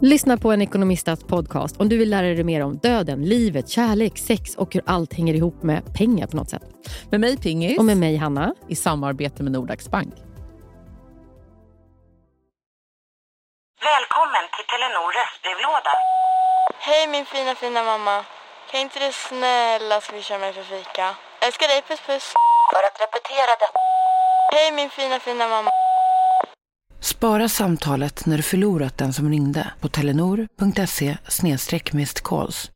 Lyssna på en ekonomistats podcast om du vill lära dig mer om döden, livet, kärlek, sex och hur allt hänger ihop med pengar på något sätt. Med mig Pingis. Och med mig Hanna. I samarbete med Nordax Bank. Välkommen till Telenor röstbrevlåda. Hej min fina fina mamma. Kan inte du snälla swisha mig för fika? Älskar dig, puss puss. För att repetera detta. Hej min fina fina mamma. Spara samtalet när du förlorat den som ringde på telenor.se calls.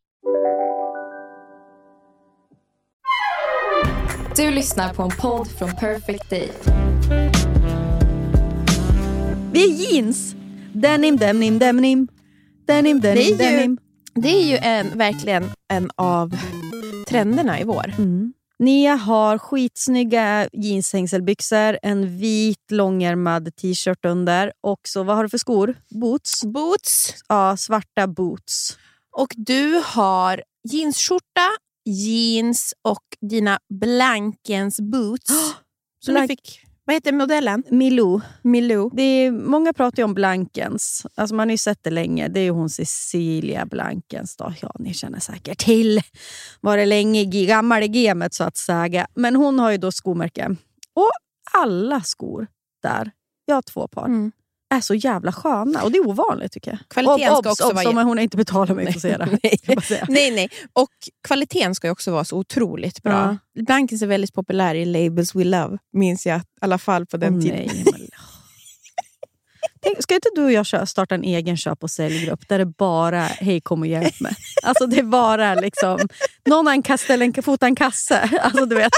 Du lyssnar på en podd från Perfect Day. Vi är jeans. Denim, denim, denim. Denim, Det är denim, ju- denim. Det är ju en, verkligen en av trenderna i vår. Mm. Nia har skitsnygga jeanshängselbyxor, en vit långärmad t-shirt under och så vad har du för skor? Boots? Boots. Ja, svarta boots. Och du har jeansskjorta, jeans och dina Blankens boots. Som du Blank- fick, vad heter modellen? Milou. Milou. Det är, många pratar ju om Blankens. Alltså man har ju sett det länge. Det är ju hon Cecilia Blankens. Då. Ja, ni känner säkert till. Var det länge i gamla gamet så att säga. Men hon har ju då skomärke. Och alla skor där, jag har två par, Mm. Är så jävla sköna. Och det är ovanligt tycker jag. Kvaliteten Ob- ska obs, också obs, vara... om hon inte betalar mig för att se det. Nej. säga. Nej, nej. Och kvaliteten ska ju också vara så otroligt bra. Blankens är väldigt populär i Labels We Love, minns jag i alla fall på den Åh, tiden. nej, men- Tänk, ska inte du och jag starta en egen köp och säljgrupp där det bara hej kom och hjälp mig? Alltså det är bara liksom, någon har ställer en, fotar en kasse. Alltså du vet.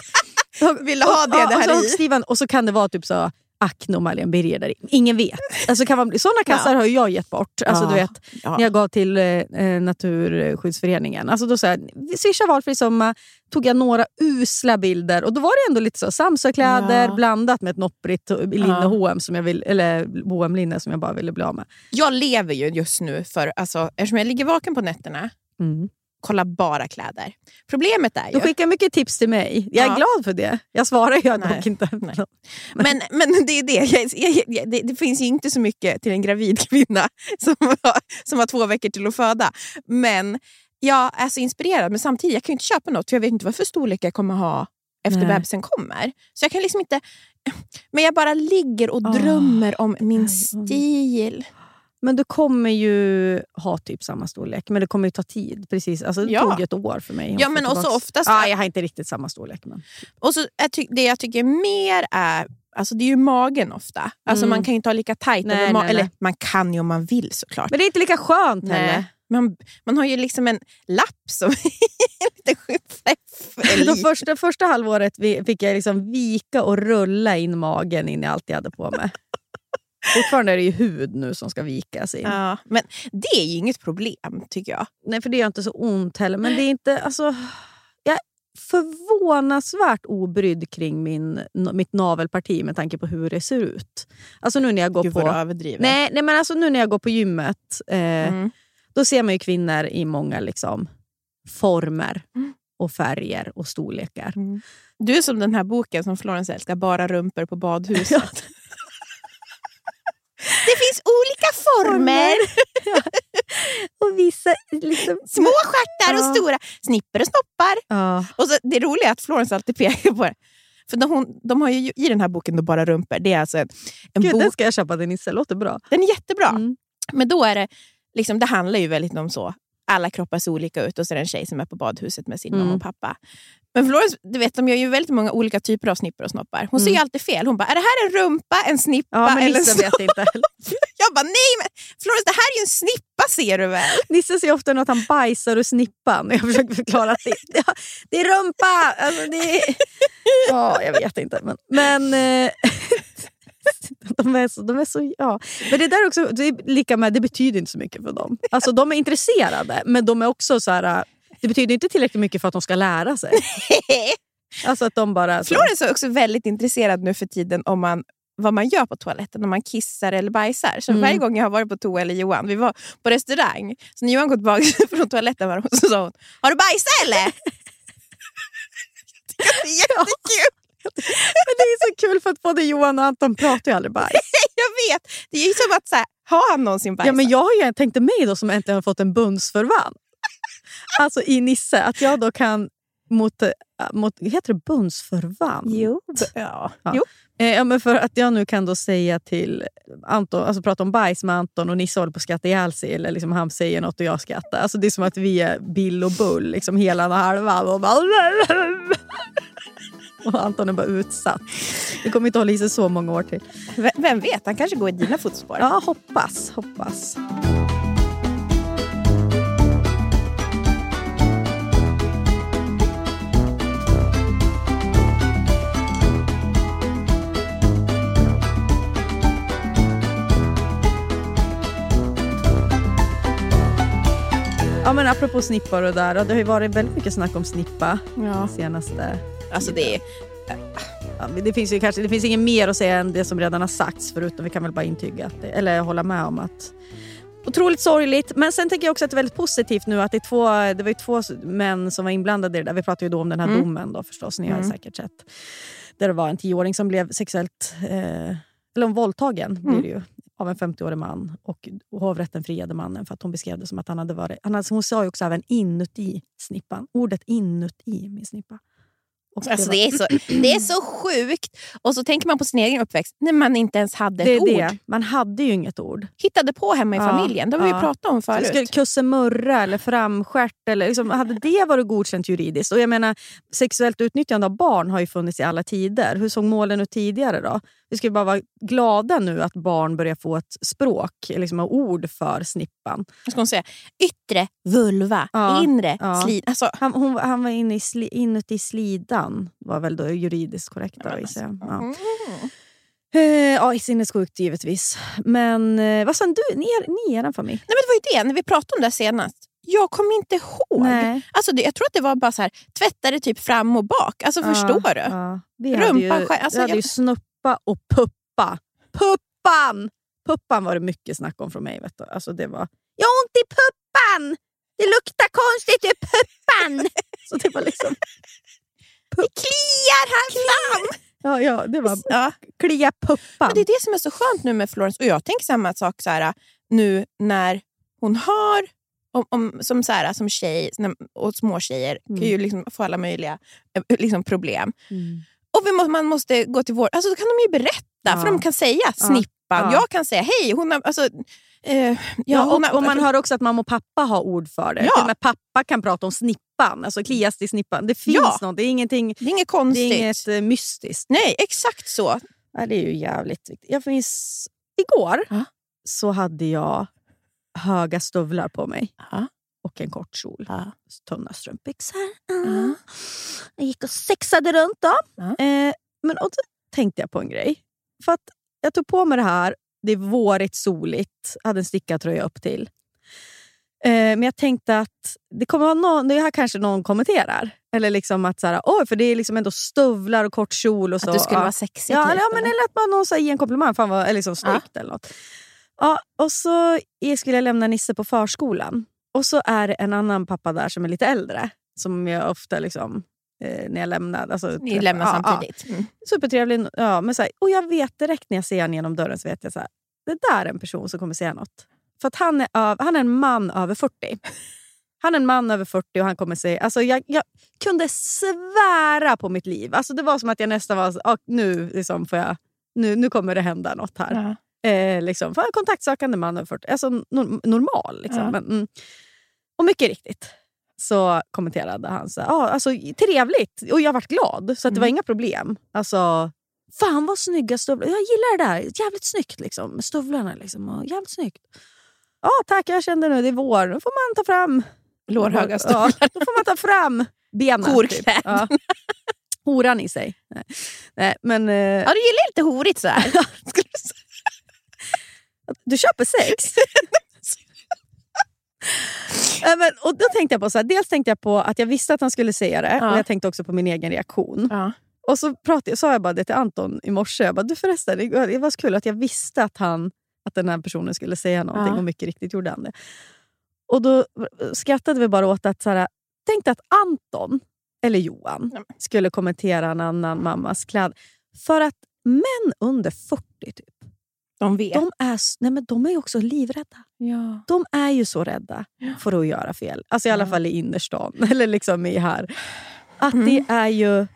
Vill du ha det, Ja, det här och, så i? och så kan det vara typ så Acne och Marlene Birger där. Ingen vet. Alltså kan man såna kassar Ja. har jag gett bort. Alltså, Ja. du vet, Ja. när jag gav till eh, eh, Naturskyddsföreningen. Alltså då så här, Swisha valfri sommar, tog jag några usla bilder och då var det ändå lite så Samsö-kläder Ja. blandat med ett nopprigt linne. H&M som jag vill, eller H&M-linne som jag bara ville bli av med. Jag lever ju just nu för, alltså, eftersom jag ligger vaken på nätterna, kolla bara kläder. Problemet är ju... Du skickar mycket tips till mig. Jag är Ja. glad för det. Jag svarar ju dock inte. Nej. Men, men det är det. Jag, jag, jag, det. Det finns ju inte så mycket till en gravid kvinna som har, som har två veckor till att föda. Men jag är så inspirerad. Men samtidigt, jag kan ju inte köpa något för jag vet inte vad för storlek jag kommer ha efter Nej. bebisen kommer. Så jag kan liksom inte... Men jag bara ligger och Ah, drömmer om min stil. Men du kommer ju ha typ samma storlek, men det kommer ju ta tid. Precis. Alltså, det Ja. tog ett år för mig. Ja, men också oftast- Ja, jag har inte riktigt samma storlek. Men... Och så Det jag tycker mer är... Alltså det är ju magen ofta. Alltså Mm. Man kan ju inte ha lika tajt Nej, ma- nej, Eller nej. man kan ju om man vill såklart. men det är inte lika skönt Nej. heller. Man, man har ju liksom en lapp som är lite fläff. De första, första halvåret fick jag liksom vika och rulla in magen in i allt jag hade på mig. Fortfarande är det ju hud nu som ska vikas in. Ja, men det är ju inget problem tycker jag. Nej, för det gör inte så ont heller. Men det är inte... Alltså, jag är förvånansvärt obrydd kring min, mitt navelparti med tanke på hur det ser ut. Alltså nu när jag går Gud på... överdriver. Nej, nej, men alltså nu när jag går på gymmet, eh, Mm. då ser man ju kvinnor i många liksom, former Mm. och färger och storlekar. Du är som den här boken som Florence älskar, Bara rumpor på badhuset. det finns olika former. och vissa liksom... Små stjärtar och Ja. stora. Snipper och snoppar. Ja. Och så, det roliga är att Florence alltid pekar på det. För de, hon, de har ju i den här boken då bara rumpor. Det är alltså en, en Gud, bok. den ska jag köpa till Nisse, låter bra. Den är jättebra. Mm. Men då är det, liksom, det handlar ju väldigt om så. Alla kroppar ser olika ut och så är det en tjej som är på badhuset med sin Mm. mamma och pappa. Men Florence, du vet, de gör ju väldigt många olika typer av snippor och snoppar. Hon säger ju alltid fel. Hon bara, är det här en rumpa, en snippa Ja, men eller en snopp? vet inte. heller. Jag bara, nej men Florence, det här är ju en snippa ser du väl? Nisse säger ofta att han bajsar ur snippan. Jag försöker förklara att det, ja, det är rumpa! Alltså, det är... Ja, jag vet inte. Men, men eh, de, är så, de är så... Ja. Men det där också, det är lika med, det betyder inte så mycket för dem. Alltså, de är intresserade, men de är också så här... Det betyder inte tillräckligt mycket för att de ska lära sig. Alltså att de bara... Så, Florence är också väldigt intresserad nu för tiden om man vad man gör på toaletten, om man kissar eller bajsar. Så Mm. varje gång jag har varit på toa eller Johan, vi var på restaurang, så när Johan gått tillbaka från toaletten var hon, så sa hon Har du bajsat eller? Det är jättekul! Men det är så kul för att både Johan och Anton pratar ju aldrig bajs. Jag vet! Det är ju som att så här, har han någonsin bajsat? Ja, men jag har ju tänkt mig då som äntligen har fått en bundsförvant. Alltså i Nisse, att jag då kan mot, äh, mot heter det bundsförvant? Jo. Ja. Ja. Jo. Eh, ja, men för att jag nu kan då säga till Anton, alltså prata om bajs med Anton och Nisse håller på att skratta ihjäl sig. Eller liksom han säger något och jag skrattar. Alltså det är som att vi är Bill och Bull, liksom hela och halvan. Och, bara, och Anton är bara utsatt. Det kommer inte hålla i sig så många år till. Vem vet, han kanske går i dina fotspår. Ja, hoppas. hoppas. Ja, men apropå snippar och där, det har ju varit väldigt mycket snack om snippa Ja. senaste Alltså det är, Ja, det finns ju kanske det finns inget mer att säga än det som redan har sagts förutom vi kan väl bara intyga, att det, eller hålla med om att Otroligt sorgligt, men sen tänker jag också att det är väldigt positivt nu att det, är två, det var ju två män som var inblandade i det där. Vi pratade ju då om den här Mm. domen då förstås, ni har Mm. säkert sett. Där det var en tioåring som blev sexuellt, eh, eller om våldtagen Mm. blir det ju, av en 50-årig man. Och, och hovrätten friade mannen för att hon beskrev det som att han hade varit, han hade, hon sa ju också även inuti snippan, ordet inuti min snippa. Och alltså var- det, är så, det är så sjukt. Och så tänker man på sin egen uppväxt när man inte ens hade ett det är ord. det. Man hade ju inget ord. Hittade på hemma i Ja, familjen. Det har vi ja. ju pratat om förut. Skulle kussemurra eller framstjärt, eller liksom, hade det varit godkänt juridiskt? Och jag menar, sexuellt utnyttjande av barn har ju funnits i alla tider. Hur såg målen ut tidigare då? Vi ska bara vara glada nu att barn börjar få ett språk, liksom ord för snippan. Vad ska hon säga? Yttre vulva, Ja, inre ja. slid. Alltså, Han, hon, han var inne i sli, inuti slidan, var väl då juridiskt korrekt. Då, alltså. ja. mm. Eh, ja, sinnessjukt givetvis. Men eh, vad sa du? Ni är, ni är en familj? Nej, men det var ju det, när vi pratade om det senast. Jag kommer inte ihåg. Nej. Alltså, det, jag tror att det var bara så här, tvättade typ fram och bak. Alltså, förstår du? Ja. Vi hade ju, Rumpan. Alltså, vi hade jag- ju snuppa och puppa. Puppan! Puppan var det mycket snack om från mig. Vet du. Alltså det var, jag har ont i puppan! Det luktar konstigt i puppan! Så det var liksom... Det kliar här fram! Ja, ja, det var Ja. klia puppan. Men det är det som är så skönt nu med Florence. Och jag tänker samma sak så här, nu när hon har, om, om, som, så här, som tjej och små tjejer kan ju liksom få alla möjliga eh, liksom, problem. Mm. Och må, man måste gå till vård. Alltså, då kan de ju berätta, Ja. för de kan säga snippan. Ja. Jag kan säga hej, hon har... Alltså, eh, ja, Ja, hon och, har och man hör också att mamma och pappa har ord för det. Ja. Till och pappa kan prata om snippan, alltså klias i snippan. Det finns Ja. något, det är ingenting det är inget det konstigt. är inget eh, mystiskt. Nej, exakt så. Ja, det är ju jävligt viktigt. Jag minns, igår så hade jag höga stövlar på mig Ja. Och en kort kjol. Ja. Tunna strumpbyxor. Ja. Jag gick och sexade runt då. Eh, men och då tänkte jag på en grej. För att jag tog på mig det här, det är vårigt, soligt, hade en stickad tröja upp till. Eh, men jag tänkte att det kommer vara någon, det här kanske någon kommenterar. Eller liksom att så här, oj, för det är liksom ändå stövlar och kort kjol. Och så. Att du skulle Ja. vara sexig. Ja, typ, ja, men eller? eller att man någon så här, ger en komplimang. Fan vad eller liksom snyggt eller något. Ja, och så skulle jag lämna Nisse på förskolan. Och så är det en annan pappa där som är lite äldre. Som jag ofta liksom, eh, när jag lämnar... Alltså, Ni träffar- lämnar ja, samtidigt. Mm. Ja, supertrevlig. Ja, men så här, och jag vet direkt när jag ser honom genom dörren så vet jag så här, det där är en person som kommer säga något. För att han är, öv, han är en man över 40. Han är en man över 40 och han kommer säga... Alltså jag, jag kunde svära på mitt liv. Alltså det var som att jag nästan var ah, nu, liksom får jag, nu, nu kommer det hända något här. Ja. Eh, liksom, för kontaktsökande man över 40. Alltså nor- normal. Liksom. Ja. Men, mm. Och mycket riktigt så kommenterade han så ah, alltså, trevligt. Och jag vart glad, så att det var Mm. inga problem. Alltså, Fan vad snygga stövlar. Jag gillar det där. Jävligt snyggt liksom. Med stövlarna. Liksom. Och jävligt snyggt. Ja tack, jag kände nu det är vår. Då får man ta fram... Lårhöga stövlar. Ja, då får man ta fram benen. Typ. Korklädd. Ja. Horan i sig. Nej, Nej men... eh, Ja, du gillar lite horigt så här. Skulle du köper sex? Men, och då tänkte jag på så här, dels tänkte jag på att jag visste att han skulle säga det Ja. och jag tänkte också på min egen reaktion. Ja. Och så pratade, sa jag bara det till Anton i morse. Jag bara, du förresten, det var så kul att jag visste att, han, att den här personen skulle säga någonting Ja. och mycket riktigt gjorde han det. Och då skrattade vi bara åt att, så här, tänk dig att Anton eller Johan Nej. skulle kommentera en annan mammas kläder. För att män under 40 typ, De vet. de är, nej men de är också livrädda. ja. De är ju så rädda för att göra fel. Alltså i alla Ja. fall i innerstan. Eller liksom i här. Att Mm. det är ju...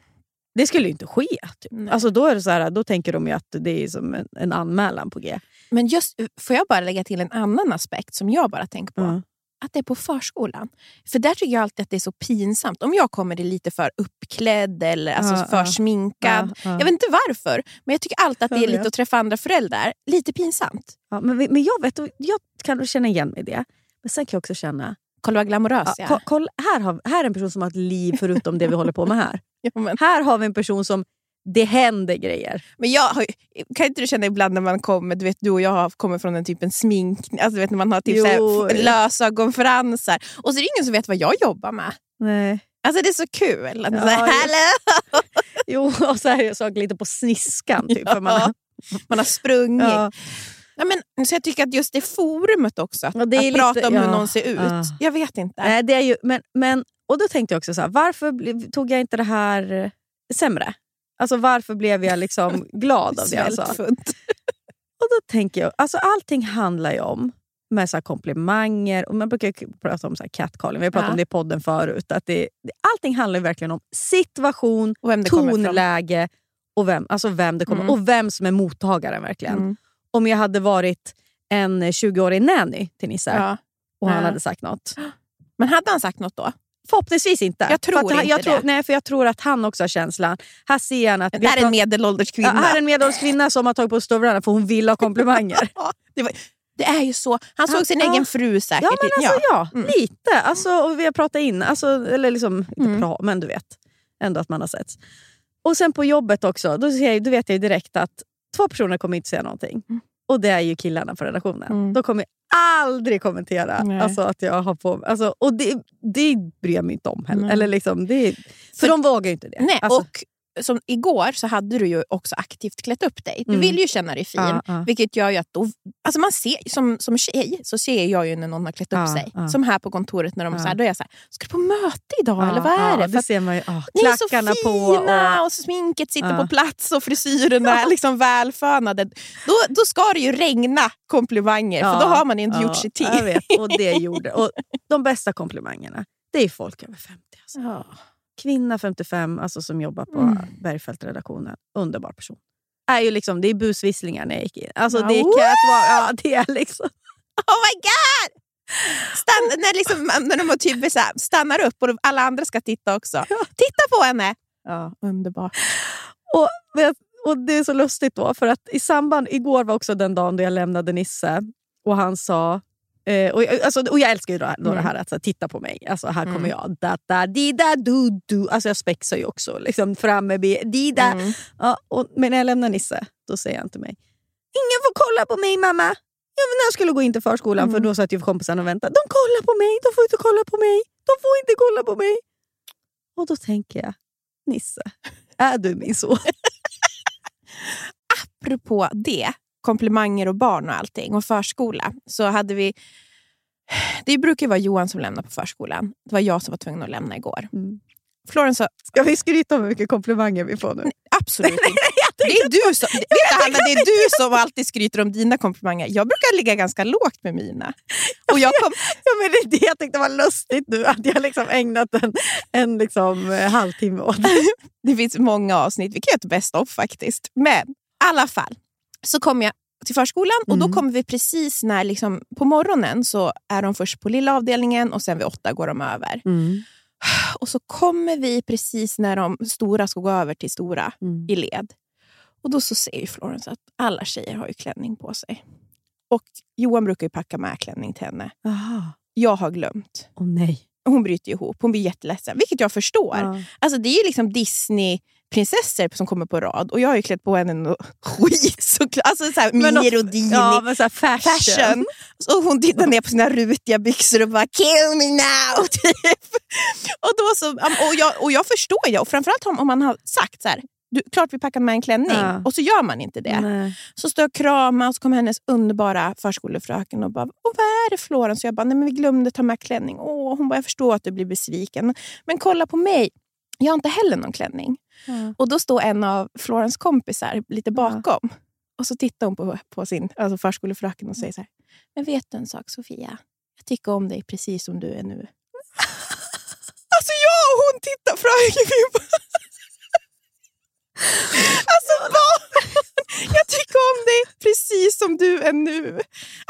Det skulle ju inte ske. Typ. Nej. Alltså då, är det så här, då tänker de att det är som en, en anmälan på G. Men just, får jag bara lägga till en annan aspekt som jag bara tänker på? Mm. Att det är på förskolan. För där tycker jag alltid att det är så pinsamt. Om jag kommer lite för uppklädd eller alltså Ja, för ja. sminkad. Ja, ja. Jag vet inte varför, men jag tycker alltid att det är lite att träffa andra föräldrar. Lite pinsamt. Ja, men, men jag vet, jag kan känna igen mig i det. Men sen kan jag också känna... Kolla vad glamorös Ja, jag är. kolla, här, har, här är en person som har ett liv förutom det vi håller på med här. Men, Här har vi en person som det händer grejer. men jag har, kan inte du känna ibland när man kommer, du vet du och jag har- kommer från en typen smink, alltså du vet när man har typ här, lösögonfransar och så är det ingen som vet vad jag jobbar med. Nej. Alltså det är så kul. Att Ja, så här, jo. Hallå! Jo, och så är jag lite på sniskan. Typ, för man, Ja. Man har sprungit. ja. Ja, men, så jag tycker att just det forumet också, att, Ja, att lite- prata om hur ja, någon ser ut. ja. Jag vet inte. Nej, det är ju, men, men, och då tänkte jag också så här, varför tog jag inte det här eh, sämre? Alltså varför blev jag liksom glad av det jag sa? Svältfödd. Och då tänker jag, alltså allting handlar ju om med så komplimanger. Och man brukar prata om så här catcalling, vi har pratat Ja. om det i podden förut. Att det, allting handlar verkligen om situation, tonläge och vem, alltså vem det kommer Mm. och vem som är mottagaren verkligen. Mm. Om jag hade varit en 20-årig nanny till Nisse Ja. och han Ja. hade sagt något. Men hade han sagt något då? Förhoppningsvis inte. Jag tror han- inte jag tror, det. Nej, för jag tror att han också har känslan. Här ser han att... Det här är en medelålders kvinna. Ja, här är en medelålders kvinna som har tagit på stövlarna för hon vill ha komplimanger. Ja, det, var, det är ju så. Han såg Ja, sin ja. egen fru säkert. Ja, men alltså ja, Mm. lite. Alltså, och vi har pratat in, alltså, eller liksom, inte Mm. bra, men du vet. Ändå att man har sett. Och sen på jobbet också, då, ser jag, då vet jag direkt att två personer kommer inte säga någonting. Mm. Och det är ju killarna på redaktionen. Mm. De kommer aldrig kommentera Nej. alltså, att jag har på alltså, Och det, det bryr jag mig inte om heller. Eller liksom, det, för, För- de vågar ju inte det. Nej, Alltså, och som igår så hade du ju också aktivt klätt upp dig. Du Mm. vill ju känna dig fin. Ja, ja. Vilket gör ju att då, alltså man ser, som, som tjej så ser jag ju när någon har klätt upp Ja, sig. Som här på kontoret när de Ja. så här, då är jag så här, ska du på möte idag eller vad är det? Det ser man ju. ah, ni är så fina på. och, så sminket sitter på plats och frisyrerna är liksom välfönade. Då, då ska det ju regna komplimanger för då har man inte gjort sig till. Jag vet, och det gjorde och De bästa komplimangerna, det är folk över 50. Alltså. Ja. Kvinna 55 alltså, som jobbar på Mm. Bergfeldt-redaktionen. Underbar person. Är ju liksom, det är busvisslingar när jag gick in. Alltså, Ja, det är catwalk. Ja, det är liksom... Oh my god! Stann, när, liksom, när de typ så här, stannar upp och alla andra ska titta också. Titta på henne! Ja, underbart. Och, och Det är så lustigt då, för att i samband, igår var också den dagen då jag lämnade Nisse och han sa Eh, och, jag- alltså, och jag älskar ju då, då det Mm. här att så, här, titta på mig. Alltså, här kommer Mm. jag. Da, da, di, da, du, du. Alltså, jag spexar ju också. Liksom, framme, be, di, da. Mm. Ja, och, men när jag lämnar Nisse, då säger han till mig. Ingen får kolla på mig mamma. Ja, när jag skulle gå in till förskolan, för Mm. då satt ju kompisarna och väntade. De kollar på mig, de får inte kolla på mig. De får inte kolla på mig. Och då tänker jag, Nisse, är du min son? Apropå det, komplimanger och barn och allting och förskola, så hade vi... Det brukar ju vara Johan som lämnar på förskolan. Det var jag som var tvungen att lämna igår. Mm. Florence sa Ska vi skryta om hur mycket komplimanger vi får nu? absolut inte. Det är, du som, vet du, Hanna, det är du som alltid skryter om dina komplimanger. Jag brukar ligga ganska lågt med mina. Och jag kom, Ja, men det är det jag tyckte var lustigt nu, att jag liksom ägnat en, en liksom, eh, halvtimme åt det. det finns många avsnitt, vi kan göra ett best of faktiskt. Men i alla fall, så kom jag till förskolan och Mm. då kommer vi precis när, liksom, på morgonen så är de först på lilla avdelningen och sen vid åtta går de över. Och så kommer vi precis när de stora ska gå över till stora Mm. i led. Och då så ser ju Florence att alla tjejer har ju klänning på sig. Och Johan brukar ju packa med klänning till henne. Jaha, Jag har glömt. åh nej. Hon bryter ihop. Hon blir jätteledsen. Vilket jag förstår. Ja. Alltså, det är ju liksom Disney-prinsessor som kommer på rad. Och jag har ju klätt på henne något skit såklart. Alltså så här, Mini Rodini. Ja, men så här fashion. Fashion. Och hon tittar ner på sina rutiga byxor och bara “kill me now” typ. Och, då så, och, jag, och jag förstår ju, och framförallt om, om man har sagt så här, du, klart vi packar med en klänning, Ja. och så gör man inte det. Nej. Så står jag och kramar och så kommer hennes underbara förskolefröken och bara Åh, vad är det Florence? Och jag bara, nej men vi glömde ta med klänning. Åh, hon bara, jag förstår att du blir besviken. Men kolla på mig. Jag har inte heller någon klänning. Och Då står en av Florens kompisar lite bakom. Och så tittar hon på, på sin alltså förskolefröken och säger så här. Men vet du en sak Sofia? Jag tycker om dig precis som du är nu. alltså jag och hon tittar fröken vi bara- Alltså vad? Jag tycker om dig precis som du är nu.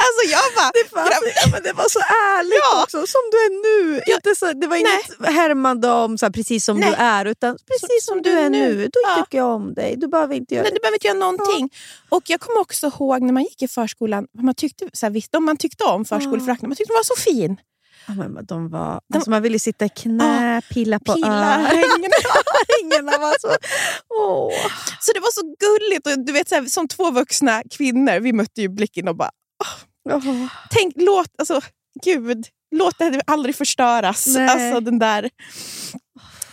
Alltså jag bara... Det, fanns, ja, men det var så ärligt Ja. också, som du är nu. Inte så, det var inget härmande om så här, precis som Nej. du är, utan precis som, du är nu. Då Ja. tycker jag om dig. Du behöver inte göra Nej, du behöver inte göra någonting. Och Jag kommer också ihåg när man gick i förskolan, man tyckte, så här, visst, de man tyckte om förskolefröknarna, man tyckte de var så fin. Men de var, alltså man ville sitta i knä, pilla på Pilla örat. Ringarna var så... Åh. Så det var så gulligt. Och du vet, så här, som två vuxna kvinnor, vi mötte ju blicken och bara... Åh. Tänk, låt, alltså, gud, låt det aldrig förstöras. Nej. Alltså den där...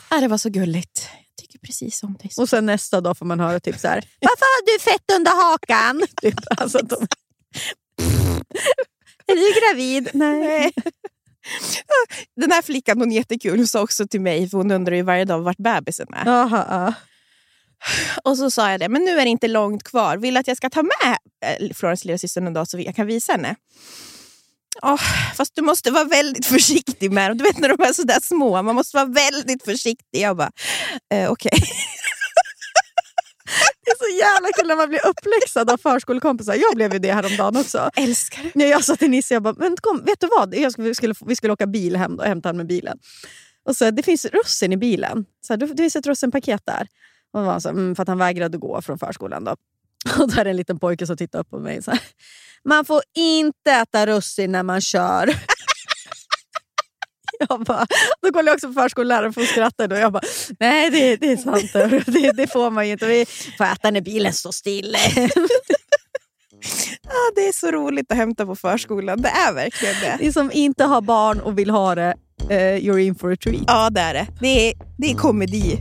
Ah, det var så gulligt. Tycker precis om dig. Och sen nästa dag får man höra typ så här. Varför har du fett under hakan? Typ, alltså, de... Är du gravid? Nej. Nej. Den här flickan hon är jättekul. Hon sa också till mig, för hon undrar ju varje dag vart bebisen är. Jaha, ja. Och så sa jag det, men nu är det inte långt kvar. Vill att jag ska ta med eh, Florens lilla syster en dag så jag kan visa henne? Åh, fast du måste vara väldigt försiktig med dem. Du vet när de är sådär små, man måste vara väldigt försiktig. Jag bara, eh, okej. Det är så jävla kul när man blir uppläxad av förskolekompisar. Jag blev ju det häromdagen också. Älskar det. Jag sa till Nisse, jag bara, men kom, vet du vad? Jag skulle, vi, skulle, vi skulle åka bil hem och hämta honom med bilen. Och så, det finns russin i bilen. Så här, det finns ett russinpaket där. Och var så, mm, för att han vägrade gå från förskolan. Då. Och då är en liten pojke som tittar upp på mig. Så här, man får inte äta russin när man kör. Jag bara, då kollade jag också på förskolläraren för att skratta. Och jag bara, nej det, det är sant. Det, det får man ju inte. Vi får äta när bilen står still. Ah, det är så roligt att hämta på förskolan. Det är verkligen det. Ni som inte har barn och vill ha det, eh, you're in for a treat. Ja, det är det. Det är, det är komedi.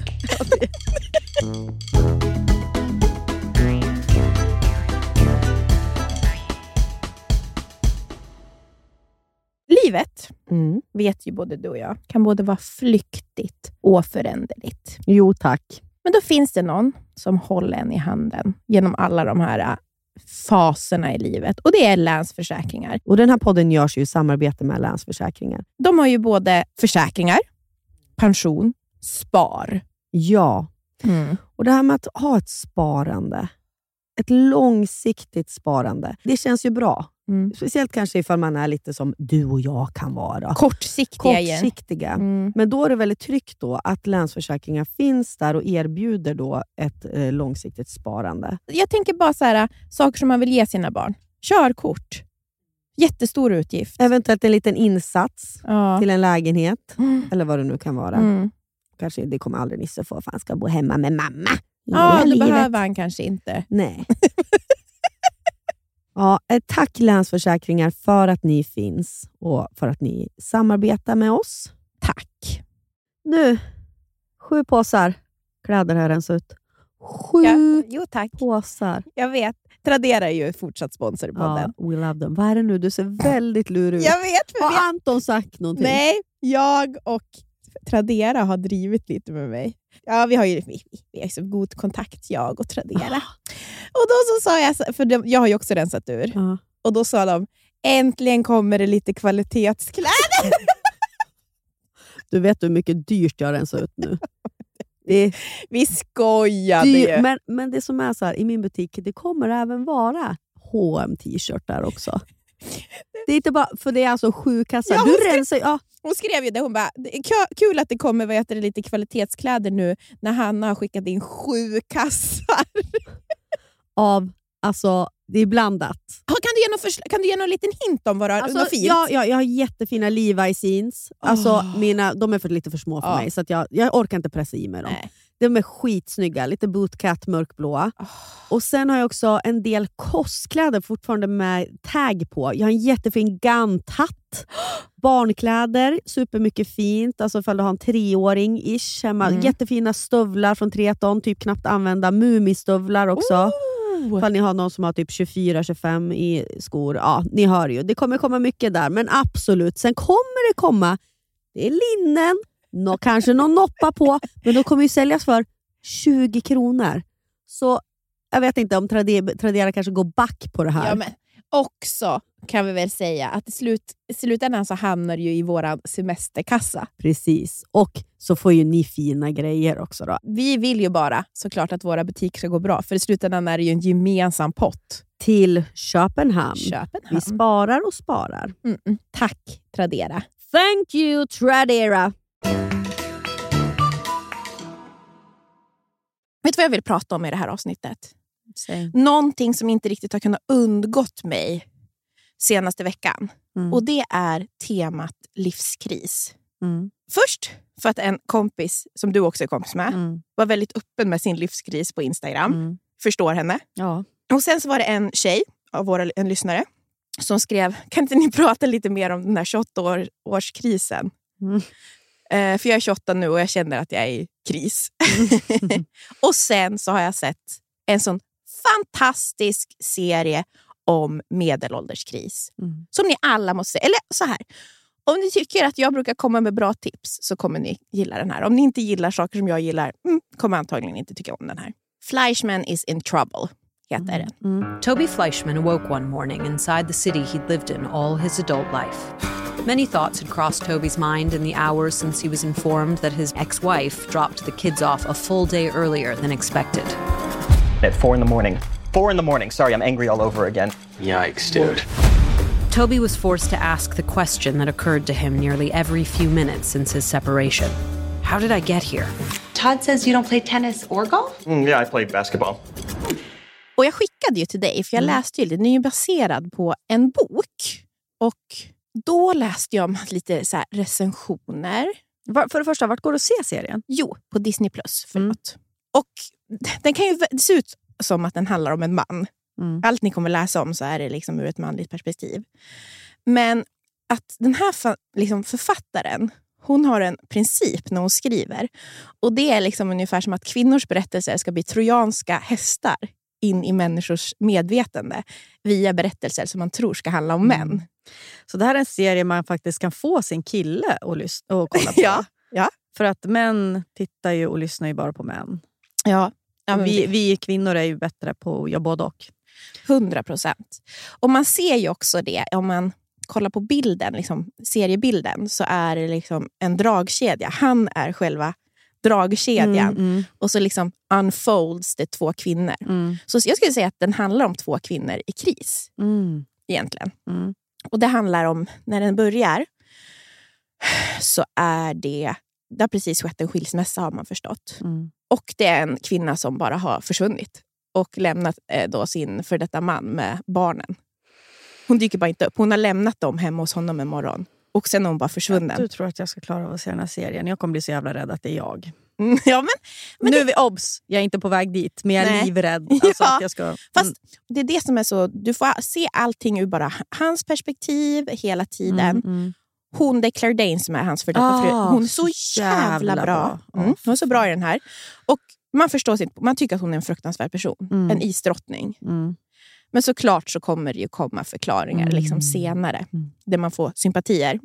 Livet, Mm. vet ju både du och jag, kan både vara flyktigt och föränderligt. Jo tack. Men då finns det någon som håller en i handen genom alla de här äh, faserna i livet. Och det är Länsförsäkringar. Och Den här podden görs ju i samarbete med Länsförsäkringar. De har ju både försäkringar, pension, spar. Ja, och det här med att ha ett sparande, ett långsiktigt sparande, det känns ju bra. Mm. Speciellt kanske ifall man är lite som du och jag kan vara. Kortsiktiga. Kortsiktiga. Mm. Men då är det väldigt tryggt då att Länsförsäkringar finns där och erbjuder då ett eh, långsiktigt sparande. Jag tänker bara så här, saker som man vill ge sina barn. Körkort. Jättestor utgift. Eventuellt en liten insats Ja. till en lägenhet, Mm. eller vad det nu kan vara. Mm. Kanske, det kommer aldrig Nisse få, för han ska bo hemma med mamma. Ja, det livet. behöver han kanske inte. Nej. ja, tack Länsförsäkringar för att ni finns och för att ni samarbetar med oss. Tack. Nu, sju påsar kläder har rensat ut. Sju Ja, jo, tack. påsar. Jag vet. Tradera är ju fortsatt sponsor podden. Ja, we love them. Vad är det nu? Du ser väldigt lurig ut. Jag vet. För vi Har Anton sagt någonting? Nej, jag och Tradera har drivit lite med mig. Ja, vi har ju vi, vi har så god kontakt, jag och Tradera. Och då så sa jag, för de, jag har ju också rensat ur, Ja. och då sa de äntligen kommer det lite kvalitetskläder. Du vet hur mycket dyrt jag har rensat ut nu. Det Vi skojade dyrt, ju. men, men det som är så här, i min butik, det kommer även vara hm t-shirtar också. Det är inte bara, för det är alltså sju kassar. Ja, du rensar, ja, Hon skrev ju det, hon bara, kul att det kommer vad heter det, lite kvalitetskläder nu när Hanna har skickat in sju kassar. av, alltså det är blandat. Ja, Kan du ge någon, kan du ge någon liten hint om vad, du har- Alltså, något fint? ja, ja, jag har jättefina Levi's jeans. Alltså, Åh. mina, de är för lite för små för Ja. mig, så att jag, jag orkar inte pressa i mig dem. Nej. De är skitsnygga, lite bootcat mörkblåa. Och Sen har jag också en del kostkläder fortfarande med tag på. Jag har en jättefin ganthatt. Barnkläder, supermycket fint. Alltså ifall du har en treåring-ish hemma. Mm. Jättefina stövlar från Treton, typ knappt använda. Mumistövlar också. Oh. Ifall ni har någon som har typ 24-25 i skor. Ja, ni hör ju. Det kommer komma mycket där, men absolut. Sen kommer det komma det är linnen, Nå, kanske någon noppa på, men de kommer ju säljas för 20 kronor. Så jag vet inte om Tradera, Tradera kanske går back på det här. Ja, men också kan vi väl säga att i, slut, i slutändan så hamnar det ju i vår semesterkassa. Precis. Och så får ju ni fina grejer också. då. Vi vill ju bara såklart att våra butiker ska gå bra, för i slutändan är det ju en gemensam pott. Till Köpenhamn. Köpenhamn. Vi sparar och sparar. Mm -mm. Tack Tradera. Thank you Tradera. Vet du vad jag vill prata om i det här avsnittet? Någonting som inte riktigt har kunnat undgått mig senaste veckan. Mm. Och det är temat livskris. Mm. Först för att en kompis, som du också är kompis med, Mm. var väldigt öppen med sin livskris på Instagram. Mm. Förstår henne. Ja. Och Sen så var det en tjej, av våra, en lyssnare, som skrev kan inte ni prata lite mer om den här 28-årskrisen? Mm. Eh, för jag är 28 nu och jag känner att jag är kris. och sen så har jag sett en sån fantastisk serie om medelålderskris. Mm. Som ni alla måste se. Eller så här. Om ni tycker att jag brukar komma med bra tips så kommer ni gilla den här. Om ni inte gillar saker som jag gillar mm, kommer antagligen inte tycka om den här. Fleischman is in trouble heter den. Toby Fleischman awoke one morning inside the city he'd lived in all his adult life. Many thoughts had crossed Toby's mind in the hours since he was informed that his ex wife dropped the kids off a full day earlier than expected. At four in the morning. Four in the morning. Sorry, I'm angry all over again. Yikes, dude. Toby was forced to ask the question that occurred to him nearly every few minutes since his separation How did I get here? Todd says you don't play tennis or golf? Mm, yeah, I play basketball. Och Jag skickade ju till dig, för jag läste ju, den är ju baserad på en bok. Och Då läste jag lite så recensioner. Var, för det första, vart går det att se serien? Jo, på Disney+. Plus. Förlåt. Och Den kan ju se ut som att den handlar om en man. Allt ni kommer läsa om så är det liksom ur ett manligt perspektiv. Men att den här liksom författaren hon har en princip när hon skriver. Och Det är liksom ungefär som att kvinnors berättelser ska bli trojanska hästar in i människors medvetande via berättelser som man tror ska handla om män. Så det här är en serie man faktiskt kan få sin kille att, lys- att kolla på. Ja, ja. För att män tittar ju och lyssnar ju bara på män. Ja. Ja, vi, vi kvinnor är ju bättre på att göra både och. 100 procent. Och man ser ju också det om man kollar på bilden, liksom, seriebilden, så är det liksom en dragkedja. Han är själva dragkedjan. Mm, mm. Och så liksom unfolds det två kvinnor. Mm. Så jag skulle säga att den handlar om två kvinnor i kris. Mm. egentligen. Och det handlar om, när den börjar, så är det, det har precis skett en skilsmässa har man förstått. Och det är en kvinna som bara har försvunnit och lämnat eh, då sin för detta man med barnen. Hon dyker bara inte upp. Hon har lämnat dem hemma hos honom en morgon. Och sen är hon bara försvunnen. Du tror att jag ska klara av att se den här serien. Jag kommer bli så jävla rädd att det är jag. Mm, ja, men, nu är vi obs! Jag är inte på väg dit, men jag är Nej. livrädd. Alltså Ja, jag ska, Fast det är det som är så... Du får se allting ur bara hans perspektiv hela tiden. Mm, mm. Hon, det är Claire Danes som är hans för detta Ah, fru. Hon är så jävla, jävla bra. bra. Mm. Hon är så bra i den här. Och man förstår sitt, man tycker att hon är en fruktansvärd person. Mm. En isdrottning. Mm. Men såklart så kommer det ju komma förklaringar Mm. liksom senare. Mm. Där man får sympatier.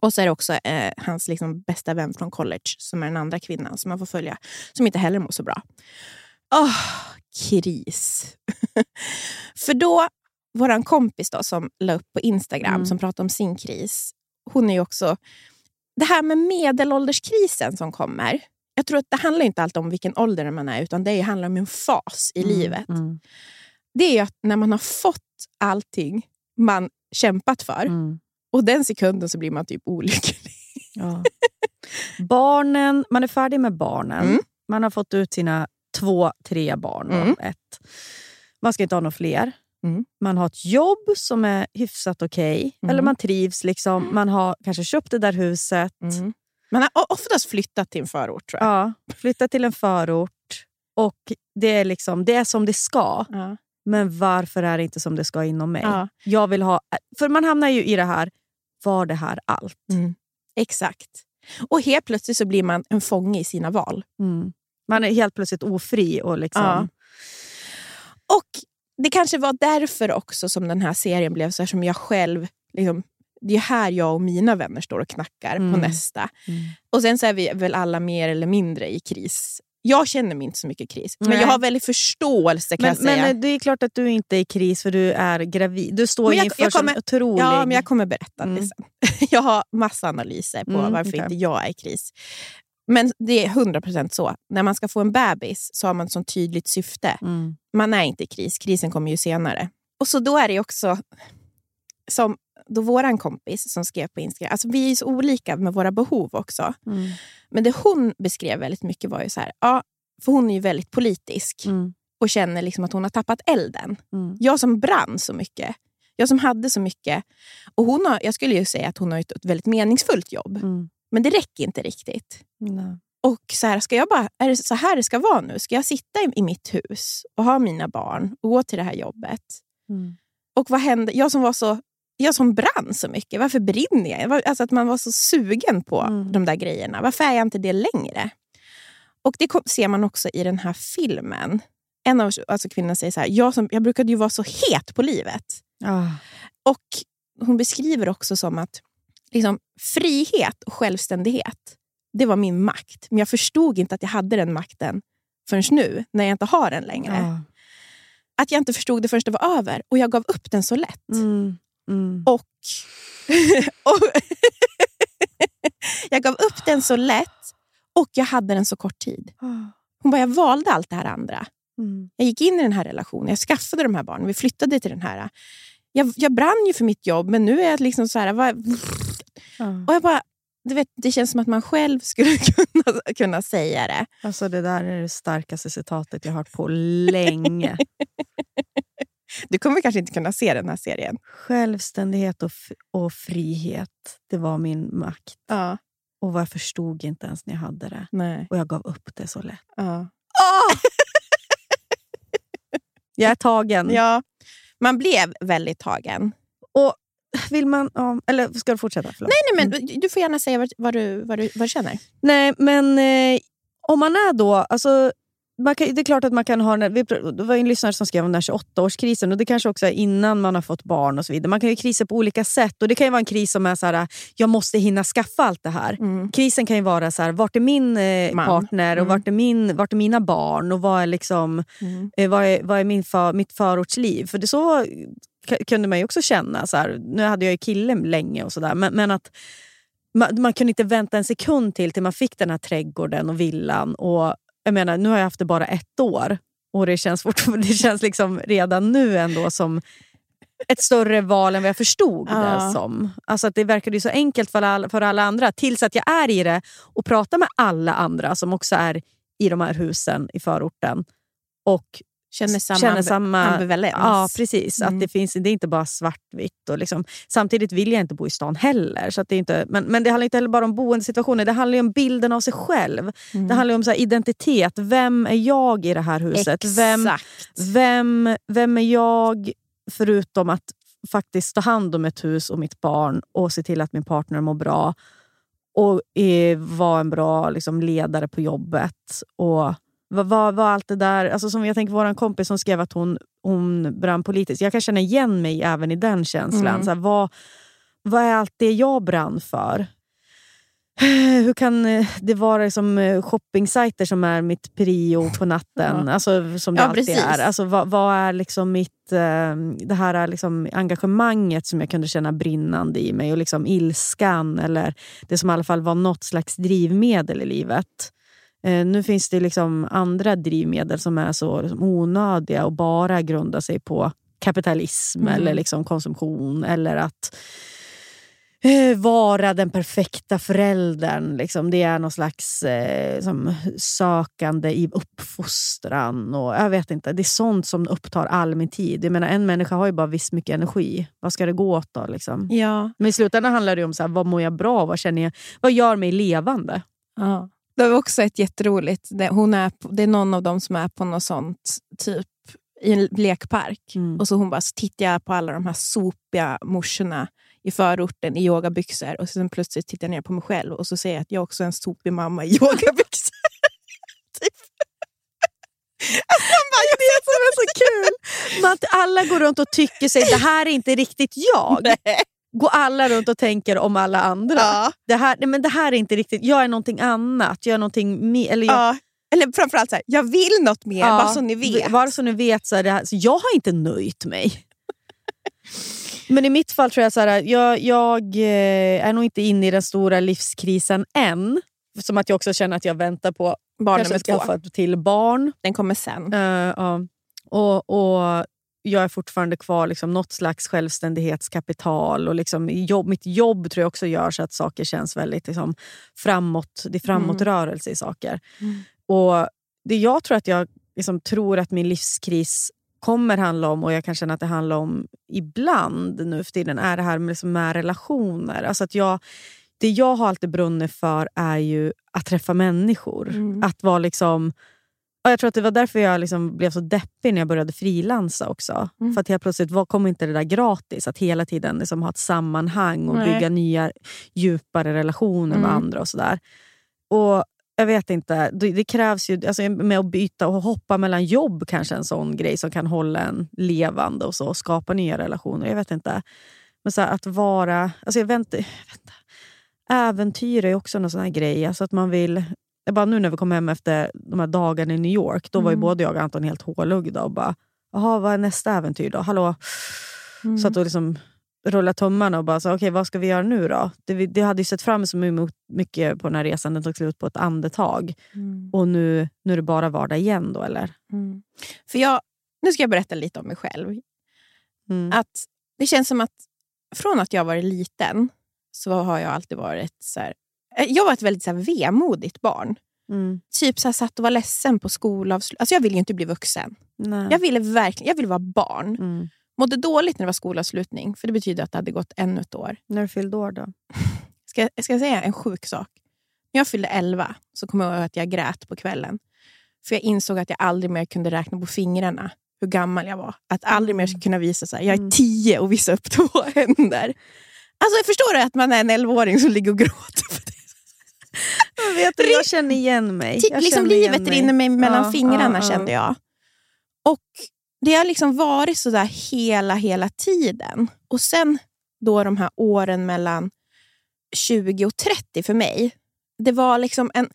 Och så är det också eh, hans liksom, bästa vän från college som är den andra kvinnan som man får följa. Som inte heller mår så bra. Åh, kris. För då, vår kompis då, som la upp på Instagram Mm. som pratade om sin kris. Hon är ju också... Det här med medelålderskrisen som kommer. Jag tror att det handlar inte alltid om vilken ålder man är utan det handlar om en fas i livet. Mm. Det är att när man har fått allting man kämpat för Mm. och den sekunden så blir man typ olycklig. Ja. barnen, man är färdig med barnen. Mm. Man har fått ut sina två, tre barn. Mm. Ett. Man ska inte ha några fler. Mm. Man har ett jobb som är hyfsat okej. Mm. Eller man trivs. Liksom. Man har kanske köpt det där huset. Man har oftast flyttat till en förort tror jag. Ja, flyttat till en förort. Och det är, liksom, det är som det ska. Ja. Men varför är det inte som det ska inom mig? Ja. Jag vill ha... För man hamnar ju i det här, var det här allt? Mm. Exakt. Och helt plötsligt så blir man en fånge i sina val. Mm. Man är helt plötsligt ofri. och liksom... Ja. Och det kanske var därför också som den här serien blev så här som jag själv liksom Det är här jag och mina vänner står och knackar på Mm. nästa. Och sen så är vi väl alla mer eller mindre i kris. Jag känner mig inte så mycket kris, men Nej. jag har väldigt förståelse kan Men, jag säga. men eh, det är klart att du inte är i kris för du är gravid. Du står Men jag- inför jag kommer- otrolig... Ja, men jag kommer berätta det Mm. sen. Jag har massa analyser på Mm, varför okej. inte jag är i kris. Men det är 100% så. När man ska få en bebis så har man ett sånt tydligt syfte. Mm. Man är inte i kris, krisen kommer ju senare. Och så då är det också som då våran kompis som skrev på Instagram, alltså vi är så olika med våra behov också. Mm. Men det hon beskrev väldigt mycket var ju så här, ja, för hon är ju väldigt politisk Mm. och känner liksom att hon har tappat elden. Mm. Jag som brann så mycket, jag som hade så mycket. Och hon har, jag skulle ju säga att hon har ett, ett väldigt meningsfullt jobb. Mm. Men det räcker inte riktigt. Nej. Och så här, ska jag bara, Är det så här det ska vara nu? Ska jag sitta i, i mitt hus och ha mina barn och gå till det här jobbet? Mm. Och vad hände? Jag som var så jag som brann så mycket, varför brinner jag? Alltså att man var så sugen på Mm. de där grejerna. Varför är jag inte det längre? Och Det ser man också i den här filmen. En av alltså kvinnorna säger så här, jag, som, jag brukade ju vara så het på livet. Ah. Och Hon beskriver också som att liksom, frihet och självständighet, det var min makt. Men jag förstod inte att jag hade den makten förrän nu, när jag inte har den längre. Ja. Att jag inte förstod det förrän det var över. Och jag gav upp den så lätt. Mm. Mm. Och, och jag gav upp den så lätt och jag hade den så kort tid. Hon bara, jag valde allt det här andra. Mm. Jag gick in i den här relationen, jag skaffade de här barnen, vi flyttade till den här. Jag, jag brann ju för mitt jobb, men nu är jag liksom så här... Vad, Ja. och jag bara, du vet, det känns som att man själv skulle kunna, kunna säga det. Alltså det där är det starkaste citatet jag har hört på länge. Du kommer kanske inte kunna se den här serien. Självständighet och, och frihet, det var min makt. Ja, Och vad jag förstod inte ens när jag hade det. nej. Och jag gav upp det så lätt. Ja. Jag är tagen. ja, man blev väldigt tagen. Och vill man... Ja, eller ska du fortsätta? Förlåt. Nej, nej, men Du får gärna säga vad, vad, du, vad, du, vad du känner. Nej, men eh, om man är då... Alltså, kan, det är klart att man kan ha... Vi, det var en lyssnare som skrev om den här 28-årskrisen och det kanske också är innan man har fått barn och så vidare. Man kan ju krisa på olika sätt och det kan ju vara en kris som är så här, jag måste hinna skaffa allt det här. Krisen kan ju vara så här, vart är min eh, partner och Mm. vart är, min, vart är mina barn och vad är, liksom, eh, vad är, vad är min för, mitt förortsliv? För det så kunde man ju också känna. Så här, nu hade jag ju kille länge och sådär men, men att man, man kunde inte vänta en sekund till till man fick den här trädgården och villan. Och, jag menar, nu har jag haft det bara ett år och det känns, fortfarande, det känns liksom redan nu ändå som ett större val än vad jag förstod Ja. det som. Alltså att det verkade ju så enkelt för alla, för alla andra tills att jag är i det och pratar med alla andra som också är i de här husen i förorten. Och Känner samma, känner samma ambivalens. Ja, precis. Mm. Att det, finns, det är inte bara svartvitt. Och liksom, samtidigt vill jag inte bo i stan heller. Så att det är inte, men, men det handlar inte heller bara om boendesituationen. Det handlar ju om bilden av sig själv. Mm. Det handlar ju om så här, identitet. Vem är jag i det här huset? Vem, Exakt. vem, vem är jag förutom att faktiskt ta hand om ett hus och mitt barn och se till att min partner mår bra och eh, vara en bra liksom, ledare på jobbet. Och vad, vad, vad allt det där, alltså som jag tänker vår kompis som skrev att hon, hon brann politiskt. Jag kan känna igen mig även i den känslan. Mm. Så här, vad, vad är allt det jag brann för? Hur kan eh, det vara liksom shoppingsajter som är mitt prio på natten? Ja. Alltså, som det Ja, alltid precis. är. Alltså, vad, vad är liksom mitt eh, det här är liksom engagemanget som jag kunde känna brinnande i mig och liksom ilskan eller det som i alla fall var något slags drivmedel i livet. Eh, nu finns det liksom andra drivmedel som är så liksom, onödiga och bara grundar sig på kapitalism Mm. eller liksom konsumtion eller att eh, vara den perfekta föräldern. Liksom. Det är någon slags eh, som sökande i uppfostran. Och, jag vet inte, Det är sånt som upptar all min tid. Jag menar, en människa har ju bara viss mycket energi. Vad ska det gå åt då? Liksom? Ja. Men i slutändan handlar det om så här, vad mår jag bra? Vad, känner jag, vad gör mig levande? Ja. Det var också ett jätteroligt. Det, hon är, det är någon av dem som är på något sånt, typ i en lekpark. Mm. Och så hon bara, så tittar jag på alla de här sopiga morsorna i förorten i yogabyxor. Och sen plötsligt tittar jag ner på mig själv och så säger jag att jag också är en sopig mamma i yogabyxor. typ. Det är så kul! Men att alla går runt och tycker sig det här är inte riktigt jag. Nej. Går alla runt och tänker om alla andra. Ja. Det, här, nej, men det här är inte riktigt, jag är någonting annat. Jag är någonting mer, eller jag, Ja. Eller framförallt så här, jag vill något mer, Ja, bara så ni vet. Bara så ni vet. Så, här, så jag har inte nöjt mig. Men i mitt fall tror jag så här, jag, jag eh, är nog inte inne i den stora livskrisen än. Som att jag också känner att jag väntar på Barn nummer två. till barn. Den kommer sen. Eh, ja. och, och jag är fortfarande kvar liksom, något slags självständighetskapital. Och liksom, jobb, mitt jobb tror jag också gör så att saker känns väldigt liksom, framåt. Det är framåtrörelse i saker. Och Det jag tror att jag liksom, tror att min livskris kommer handla om, och jag kan känna att det handlar om ibland nu för tiden, är det här med, liksom, med relationer. Alltså att jag, det jag har alltid brunnit för är ju att träffa människor. Att vara liksom... Ja, jag tror att det var därför jag liksom blev så deppig när jag började frilansa också. För att helt plötsligt var, kom inte det där gratis. Att hela tiden liksom ha ett sammanhang och Nej. bygga nya djupare relationer med Mm. andra och sådär. Och jag vet inte, det, det krävs ju alltså med att byta och hoppa mellan jobb kanske en sån grej som kan hålla en levande och så och skapa nya relationer. Jag vet inte. Men så här, att vara... Alltså jag vet inte. Äventyr är också en sån här grej. Alltså att man vill... Jag bara, nu när vi kom hem efter de här dagarna i New York, då var ju Mm. både jag och Anton helt hålögda och bara, jaha vad är nästa äventyr då? Hallå? Mm. Så att då liksom rulla tummarna och bara, okej vad ska vi göra nu då? Det, vi- det hade ju sett fram så emot mycket på den här resan, den tog slut på ett andetag. Mm. Och nu, nu är det bara vardag igen då eller? Mm. För jag, nu ska jag berätta lite om mig själv. Mm. Att Det känns som att från att jag var liten så har jag alltid varit så här, jag var ett väldigt så här, vemodigt barn. Mm. Typ så här, satt och var ledsen på skolavslutning. Alltså jag ville ju inte bli vuxen. Nej. Jag ville verkligen jag ville vara barn. Mm. Mådde dåligt när det var skolavslutning, för det betyder att det hade gått ännu ett år. När du fyllde år då? Ska, ska jag säga en sjuk sak? När jag fyllde 11 så kommer jag ihåg att jag grät på kvällen. För jag insåg att jag aldrig mer kunde räkna på fingrarna hur gammal jag var. Att aldrig mer skulle kunna visa så här, jag är tio och visa upp två händer. Alltså förstår du att man är en 11-åring som ligger och gråter? Vet, du, jag känner igen mig. Ti- Jag liksom livet rinner mig mellan Ja, fingrarna ja. kände jag. Och det har liksom varit så där hela, hela tiden. Och sen då de här åren mellan 20 och 30 för mig. Det var liksom en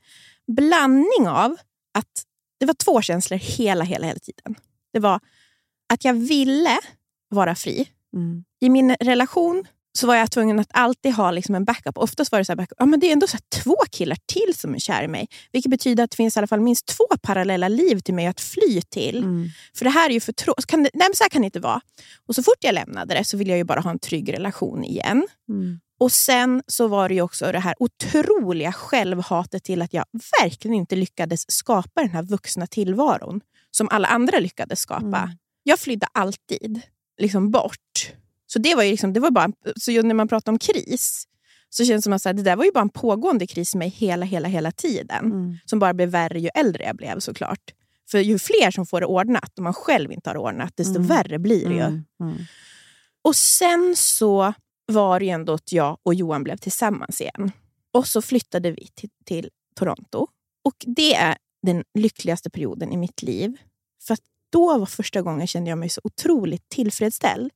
blandning av att det var två känslor hela, hela, hela tiden. Det var att jag ville vara fri. Mm. I min relation så var jag tvungen att alltid ha liksom en backup. Oftast var det så här, backup, ja, men det är ändå så två killar till som är kär i mig. Vilket betyder att det finns i alla fall minst två parallella liv till mig att fly till. Mm. För det här är ju för tråkigt. Nej, men så här kan det inte vara. Och så fort jag lämnade det så ville jag ju bara ha en trygg relation igen. Mm. Och sen så var det ju också det här otroliga självhatet till att jag verkligen inte lyckades skapa den här vuxna tillvaron som alla andra lyckades skapa. Jag flydde alltid liksom bort. Så det var ju liksom, det var bara, så när man pratar om kris så känns det som att så här, det där var ju bara en pågående kris mig hela, hela, hela tiden. Mm. Som bara blev värre ju äldre jag blev såklart. För ju fler som får det ordnat och man själv inte har det ordnat, desto Mm. värre blir det ju. Mm. Mm. Och sen så var det ju ändå att jag och Johan blev tillsammans igen. Och så flyttade vi till, till Toronto. Och det är den lyckligaste perioden i mitt liv. För då var första gången kände jag mig så otroligt tillfredsställd.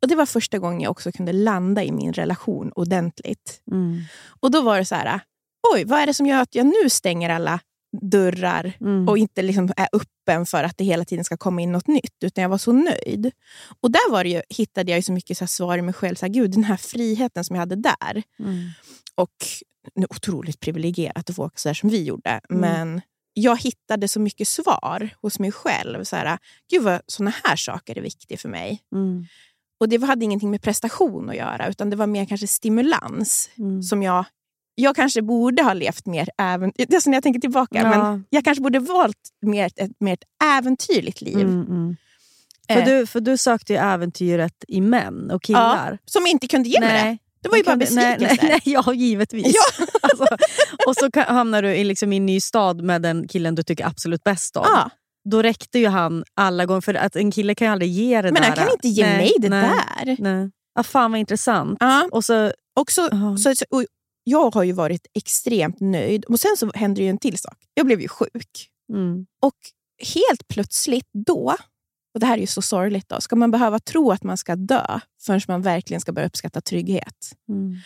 Och det var första gången jag också kunde landa i min relation ordentligt. Mm. Och då var det så här, oj, vad är det som gör att jag nu stänger alla dörrar Mm. och inte liksom är öppen för att det hela tiden ska komma in något nytt. Utan jag var så nöjd. Och där var ju, hittade jag så mycket så svar i mig själv. Så här, Gud, den här friheten som jag hade där. Mm. Och nu, otroligt privilegierat att få åka så där som vi gjorde. Mm. Men jag hittade så mycket svar hos mig själv. Så här, Gud vad såna här saker är viktiga för mig. Mm. Och det hade ingenting med prestation att göra, utan det var mer kanske stimulans Mm. som jag... Jag kanske borde ha levt mer även, det är så när jag tänker tillbaka, Ja. men jag kanske borde valt mer ett, mer ett äventyrligt liv. Mm, mm. Eh. För, du, för du sökte ju äventyret i män och killar. Som inte kunde ge mig det. Det var ju bara kunde- nej, nej, nej, ja, givetvis. Ja. Alltså, och så kan, hamnar du i, liksom, i en ny stad med den killen du tycker absolut bäst om. Ja. Då räckte ju han alla gånger, för att en kille kan ju aldrig ge det Men där. han kan inte ge nej, mig det nej, där. Nej. Ah, fan vad intressant. Ja. Och så, Också, Ja. så, så, och jag har ju varit extremt nöjd. Och Sen så hände ju en till sak. Jag blev ju sjuk. mm, Och helt plötsligt då och det här är ju så sorgligt, då. ska man behöva tro att man ska dö förrän man verkligen ska börja uppskatta trygghet? Mm.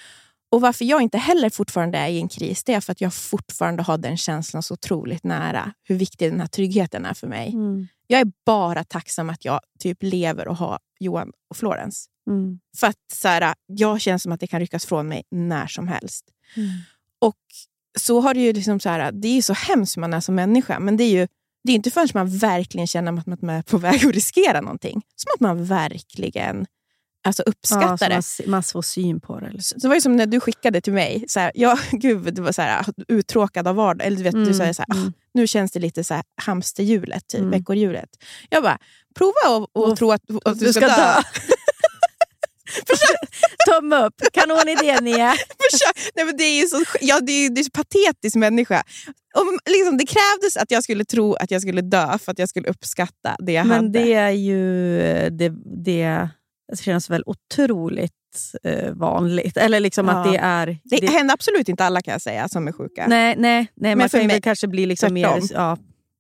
Och Varför jag inte heller fortfarande är i en kris, det är för att jag fortfarande har den känslan så otroligt nära. Hur viktig den här tryggheten är för mig. Mm. Jag är bara tacksam att jag typ lever och har Johan och Florens. Mm. För att så här, jag känner som att det kan ryckas från mig när som helst. Mm. Och så har det ju liksom så här, det är så hemskt hur man är som människa, men det är ju det är inte förrän man verkligen känner att man är på väg att riskera någonting som att man verkligen alltså, uppskattar Ja, det. man, man får syn på det. Liksom. Så det var ju som när du skickade till mig. Så här, jag, gud, det var så här, uttråkad av vardag. Eller du vet, du Mm, säger så här, mm. "Ah, nu känns det lite så här, hamsterhjulet, typ, Mm. veckohjulet. Jag bara, prova att och tro att, att du, ska, dö. Tumme upp. Kanonidé Nia. Nej, men det är ju så, ja, det är, det är så patetisk människa. Om, liksom, det krävdes att jag skulle tro att jag skulle dö för att jag skulle uppskatta det jag Men hade. det är ju... Det, det känns väl otroligt eh, vanligt. Eller liksom att Ja. det är... det, händer absolut inte alla kan jag säga som är sjuka. Nej, nej, nej Men man för kan mig- kanske bli liksom mer... Ja,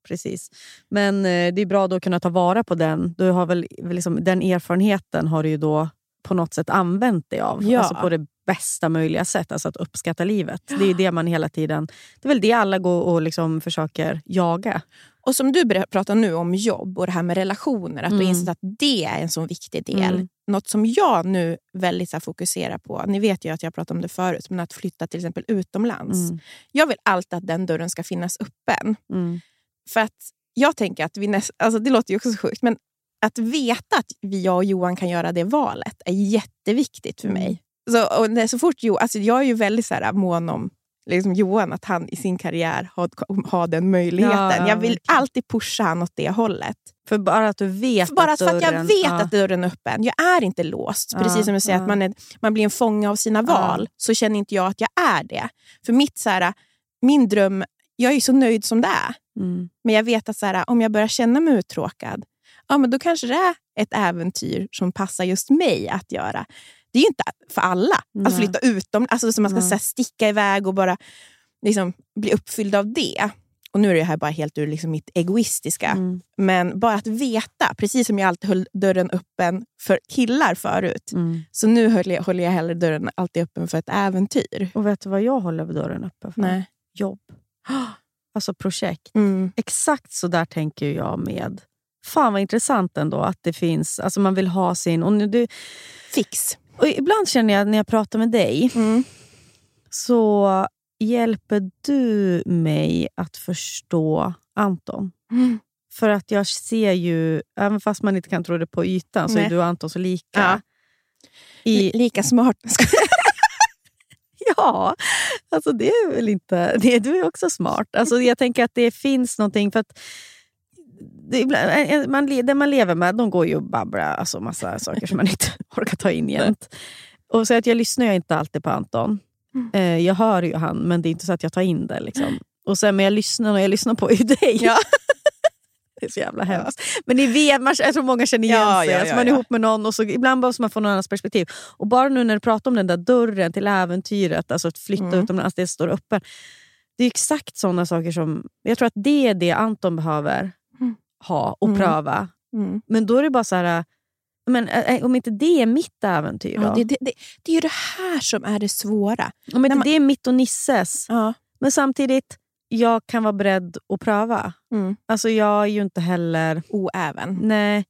precis. Men eh, det är bra då att kunna ta vara på den. Du har väl, liksom, den erfarenheten har du ju då på något sätt använt dig av. Ja. Alltså på det bästa möjliga sätt. Alltså att uppskatta livet. Det är det man hela tiden... Det är väl det alla går och liksom försöker jaga. Och som du pratar nu om jobb och det här med relationer, att du Mm. insett att det är en sån viktig del. Mm. Något som jag nu väldigt så fokuserar på, ni vet ju att jag pratat om det förut, men att flytta till exempel utomlands. Mm. Jag vill alltid att den dörren ska finnas öppen. Mm. För att jag tänker att vi näst, alltså det låter ju också så sjukt, men att veta att jag och Johan kan göra det valet är jätteviktigt för Mm. mig. Så, och så fort Johan, alltså jag är ju väldigt så här, mån om liksom Johan, att han i sin karriär har, har den möjligheten. Ja, ja, jag vill verkligen. alltid pusha han åt det hållet. För bara att du vet Bara att för att jag dörren- vet ja. att dörren är öppen. Jag är inte låst. Ja, Precis som du säger, att man, är, man blir en fånge av sina val. Så känner inte jag att jag är det. För mitt så här, min dröm, jag är så nöjd som det är. Mm. Men jag vet att så här, om jag börjar känna mig uttråkad, ja, men då kanske det är ett äventyr som passar just mig att göra. Det är ju inte för alla att Nej. flytta utom, alltså så man ska så sticka iväg och bara liksom, bli uppfylld av det. Och Nu är det här bara helt ur liksom mitt egoistiska. Mm. Men bara att veta, precis som jag alltid höll dörren öppen för killar förut. Mm. Så nu håller jag, håller jag hellre dörren alltid öppen för ett äventyr. Och vet du vad jag håller dörren öppen för? Nej. Jobb. Alltså projekt. Mm. Exakt så där tänker jag med... Fan vad intressant ändå att det finns... Alltså man vill ha sin... Och nu, du, Fix. och ibland känner jag när jag pratar med dig Mm. så hjälper du mig att förstå Anton. Mm. För att jag ser ju, även fast man inte kan tro det på ytan, så Nej. är du och Anton så lika. Ja. I, Lika smart. Ja, alltså det är väl inte... Det, du är också smart. Alltså jag tänker att det finns någonting... för att det, man, det man lever med, de går ju och babblar alltså massa saker som man inte orkar ta in jämt. Och så att jag lyssnar ju inte alltid på Anton. Eh, jag hör ju han, men det är inte så att jag tar in det. Liksom. Och sen, men jag lyssnar och jag lyssnar på ju dig. Ja. Det är så jävla hemskt. Men ni vet, man, jag tror många känner igen Ja, sig. ja, alltså man är ihop med någon och så ibland behöver man få någon annans perspektiv. Och bara nu när du pratar om den där dörren till äventyret, alltså att flytta Mm. utomlands, det står öppen. Det är exakt sådana saker som... Jag tror att det är det Anton behöver Mm. Ha och Mm. pröva. Mm. Men då är det bara så här... Men eh, om inte det är mitt äventyr då? Ja, det, det, det, det är ju det här som är det svåra. om inte man- det är mitt och Nisses. Ja. Men samtidigt, jag kan vara beredd att pröva. Mm. Alltså jag är ju inte heller... Oäven. Nej.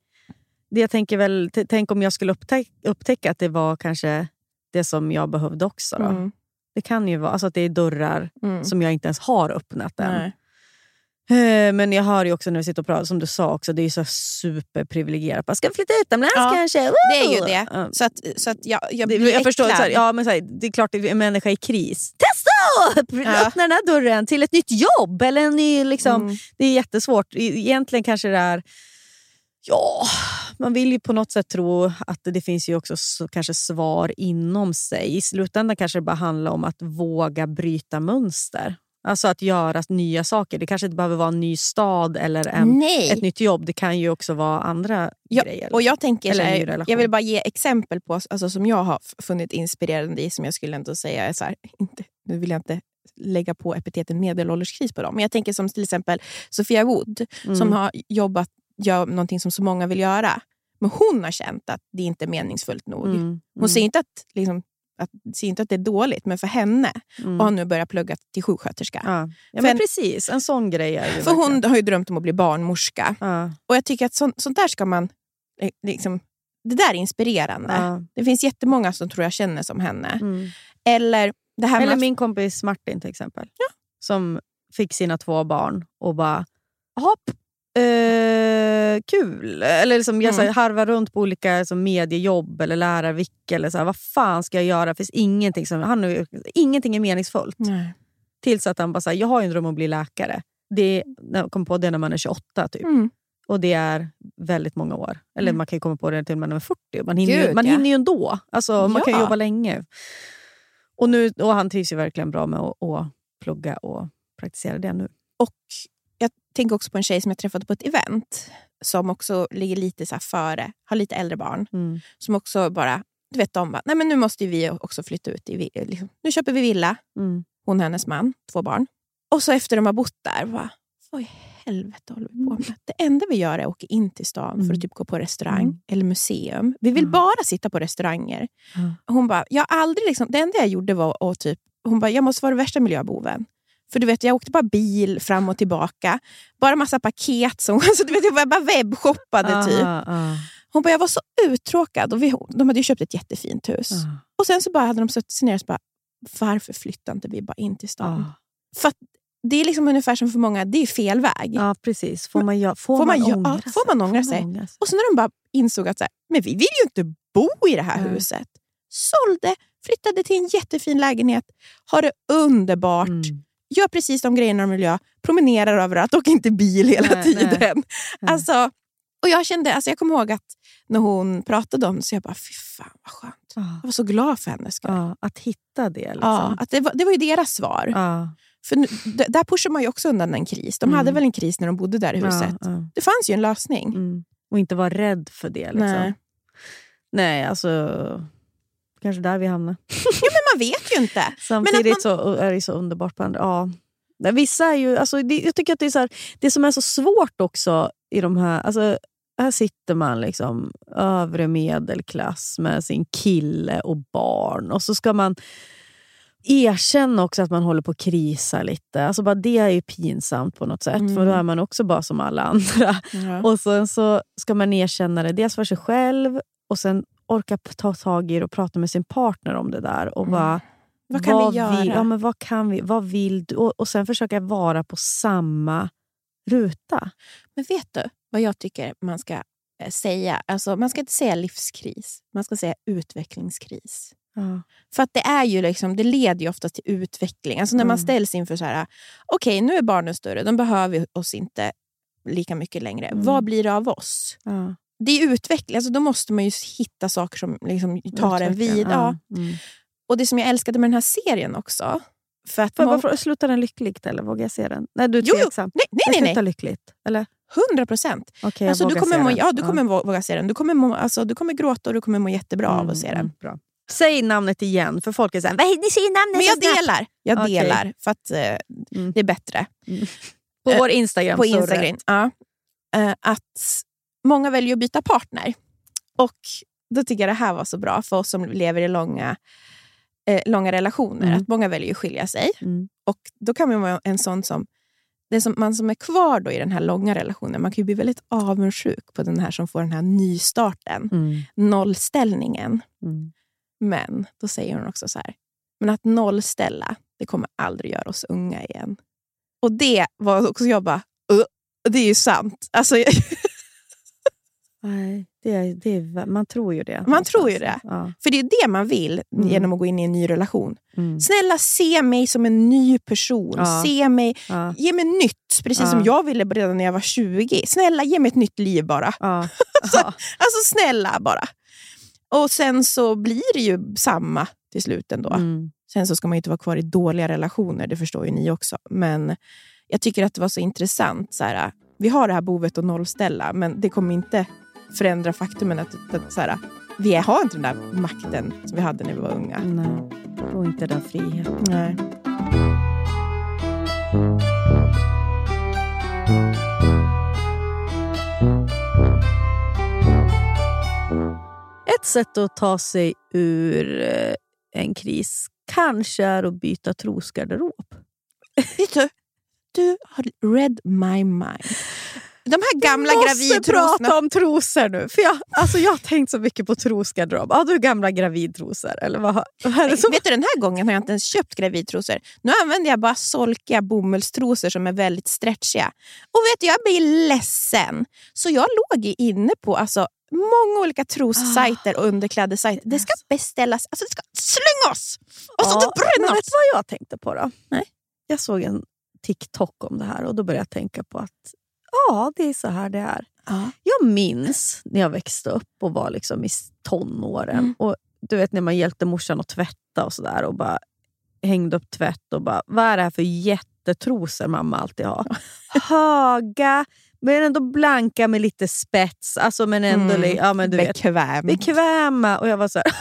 Det jag tänker väl, tänk om jag skulle upptäcka, upptäcka att det var kanske det som jag behövde också. Då. Mm. Det kan ju vara alltså att det är dörrar Mm. som jag inte ens har öppnat än. Nej. Eh, Men jag hör ju också när vi sitter och pratar, som du sa, också, det är ju så superprivilegierat. Bara, Ska vi flytta utomlands Ja, kanske? Det är ju Woo! det. Så att, så att jag, jag blir jag förstår, här, ja, men så här, det är klart att en människa i kris. Testa Ja. öppna den här dörren till ett nytt jobb. Eller en ny, liksom, Mm. Det är jättesvårt. E- Egentligen kanske det är... Ja, man vill ju på något sätt tro att det finns ju också kanske svar inom sig. I slutändan kanske det bara handlar om att våga bryta mönster. Alltså att göra nya saker. Det kanske inte behöver vara en ny stad eller en, ett nytt jobb. Det kan ju också vara andra Ja, grejer. och jag tänker Eller här, jag vill bara ge exempel på alltså, som jag har funnit inspirerande i, som jag skulle ändå säga är så här, inte, nu vill jag inte lägga på epiteten medelålderskris på dem, men jag tänker som till exempel Sofia Wood Mm. som har jobbat gör någonting som så många vill göra. Men hon har känt att det inte är meningsfullt nog. Mm, Hon mm. säger inte att, liksom, att, säger inte att det är dåligt, men för henne Mm. har nu börjat plugga till sjuksköterska. Ja, ja men en- precis. En sån grej För hon har ju drömt om att bli barnmorska. Ja, Och jag tycker att sånt, sånt där ska man... eh, Liksom, det där är inspirerande. ja. Det finns jättemånga som tror jag känner som henne. Mm. Eller det här Eller att- min kompis Martin till exempel. Som fick sina två barn och bara, hopp, eh, kul. Eller liksom, jag Mm. mm. harvar runt på olika liksom, mediejobb eller lärarvick. Eller så här, vad fan ska jag göra? Finns ingenting, som, han, ingenting är meningsfullt. Nej. Tills att han bara, så här, jag har ju en dröm om att bli läkare. Det, jag kom på det när man är 28 typ. Mm. Och det är väldigt många år. Eller Mm. man kan ju komma på det till och med när man är 40. Man hinner, ju, Gud, man ja. hinner ju ändå. Alltså, Man kan ju Ja. jobba länge. Och, nu, och han trivs ju verkligen bra med att, att plugga och praktisera det nu. Och tänker också på en tjej som jag träffade på ett event som också ligger lite så före, har lite äldre barn. Mm. Som också bara, du vet de bara, nej men nu måste vi också flytta ut. I, liksom, nu köper vi villa, Mm. hon och hennes man, två barn. Och så efter de har bott där, bara, vad i helvete håller vi på med? Det enda vi gör är att åka in till stan för Mm. att typ gå på restaurang Mm. eller museum. Vi vill Mm. bara sitta på restauranger. Mm. Hon bara, jag har aldrig liksom, det enda jag gjorde var att typ, hon bara, jag måste vara den värsta miljöboven. För du vet, jag åkte bara bil fram och tillbaka. Bara massa paket. Som, så du vet, jag bara webbshoppade typ. Ah, ah, Hon bara, jag var så uttråkad. Och vi, de hade ju köpt ett jättefint hus. ah, Och sen så bara hade de suttit sig ner och så bara, varför flyttar inte vi bara in till stan? För det är liksom ungefär som för många, det är fel väg. Ja, precis. Får man, gö- får Får man man, ångra ja, sig? får man ångra sig? sig? Och så när de bara insåg att så här, men vi vill ju inte bo i det här Nej. huset. Sålde, flyttade till en jättefin lägenhet, har det underbart, Mm. Gör precis de grejerna de vill göra, promenerar överallt, åker inte bil hela Nej, tiden. nej. Nej. Alltså, och jag kände, alltså jag kommer ihåg att när hon pratade om det så jag bara, fy fan vad skönt. Ah, Jag var så glad för hennes skull. ah, att hitta det. Liksom. Ja, att det, var, det var ju deras svar. Ah, För nu, där pushar man ju också undan en kris. De Mm. hade väl en kris när de bodde där i huset. ah, ah. Det fanns ju en lösning. Mm. Och inte vara rädd för det. Liksom. Nej. Nej, alltså... Kanske där vi hamnar. Ja, men man vet ju inte. Samtidigt man- så är det så underbart på andra... Ja. Vissa är ju... Alltså, det, jag tycker att det är så här, det som är så svårt också i de här... Alltså, här sitter man liksom övre medelklass med sin kille och barn. Och så ska man erkänna också att man håller på att krisa lite. Alltså bara det är ju pinsamt på något sätt. Mm. För då är man också bara som alla andra. Ja. Och sen så ska man erkänna det dels för sig själv och sen orka ta tag i det och prata med sin partner om det där. Och bara, Mm. Vad kan vi göra? Vill, ja, men vad kan vi? Vad vill du? Och, och sen försöka vara på samma ruta. Men vet du vad jag tycker man ska eh, säga? Alltså, man ska inte säga livskris, man ska säga utvecklingskris. Ja. För att det är ju liksom, det leder ju ofta till utveckling. Alltså när man Mm. ställs inför så här, okej nu är barnen större, de behöver oss inte lika mycket längre. Mm. Vad blir det av oss? Ja. Det är utveckling, alltså då måste man ju hitta saker som liksom tar en Utveckla. vid. Ja. Mm. Och det som jag älskade med den här serien också, för att många- varför, slutar den lyckligt eller vågar jag se den? Nej, du är Jo, jo. tveksam. nej, nej, nej, slutar nej. lyckligt. Eller? 100 procent. Okej, Alltså, du kommer, må, ja, du kommer vå- våga se den. Du kommer, må, alltså, du kommer gråta och du kommer må jättebra av att se den. Mm, bra. Säg namnet igen, för folk är såhär, "Vad- ni säger namnet Men jag snabbt." delar. Jag Okej. delar för att eh, Mm. det är bättre. På Eh, vår Instagram. På. Instagram. Ja. Eh, att många väljer att byta partner. Och då tycker jag det här var så bra för oss som lever i långa, eh, långa relationer. Mm. Att många väljer att skilja sig. Mm. Och då kan man vara en sån som den som, man som är kvar då i den här långa relationen, man kan ju bli väldigt avundsjuk på den här som får den här nystarten, Mm. nollställningen. Mm. Men då säger hon också så här, men att nollställa, det kommer aldrig göra oss unga igen. Och det var också jag bara, "Uh, det är ju sant. Alltså, Nej, det är, det är, man tror ju det. Man tror ju det. Ja. för det är det man vill Mm. genom att gå in i en ny relation. Mm. Snälla se mig som en ny person. Ja. Se mig, Ja. ge mig nytt, precis som jag ville redan när jag var 20. Snälla ge mig ett nytt liv bara. Alltså, alltså snälla bara. Och sen så blir det ju samma till slut ändå. Mm. Sen så ska man inte vara kvar i dåliga relationer, det förstår ju ni också. Men jag tycker att det var så intressant. Så här, vi har det här behovet att nollställa, men det kommer inte förändra faktumen att, att så här, vi har inte den där makten som vi hade när vi var unga. Nej, och inte den friheten. Nej. Ett sätt att ta sig ur eh, en kris kanske är att byta trosgarderob. Vet du, du har read my mind. De här gamla Vi måste gravidtrosorna. prata om trosor nu. För jag, alltså jag har tänkt så mycket på trosgarderob. Har du gamla gravidtrosor? Eller vad, vad är det som... Vet du, den här gången har jag inte ens köpt gravidtrosor. Nu använder jag bara solkiga bomullstrosor som är väldigt stretchiga. Och vet du, jag blir ledsen. Så jag låg inne på alltså, många olika trossajter och underklädessajter. Det ska beställas, alltså det ska slängas! Och så Ja, det men brännas! vet du vad jag tänkte på då? Nej. Jag såg en TikTok om det här och då började jag tänka på att ja, det är så här det är. Ja. Jag minns när jag växte upp och var liksom i tonåren. Mm. Och du vet när man hjälpte morsan att tvätta och sådär och bara hängde upp tvätt och bara, vad är det här för jättetrosor mamma alltid har? Höga, men ändå blanka med lite spets. Alltså men ändå, Mm. ja, men du vet, Bekväm. bekväma. Och jag var så här,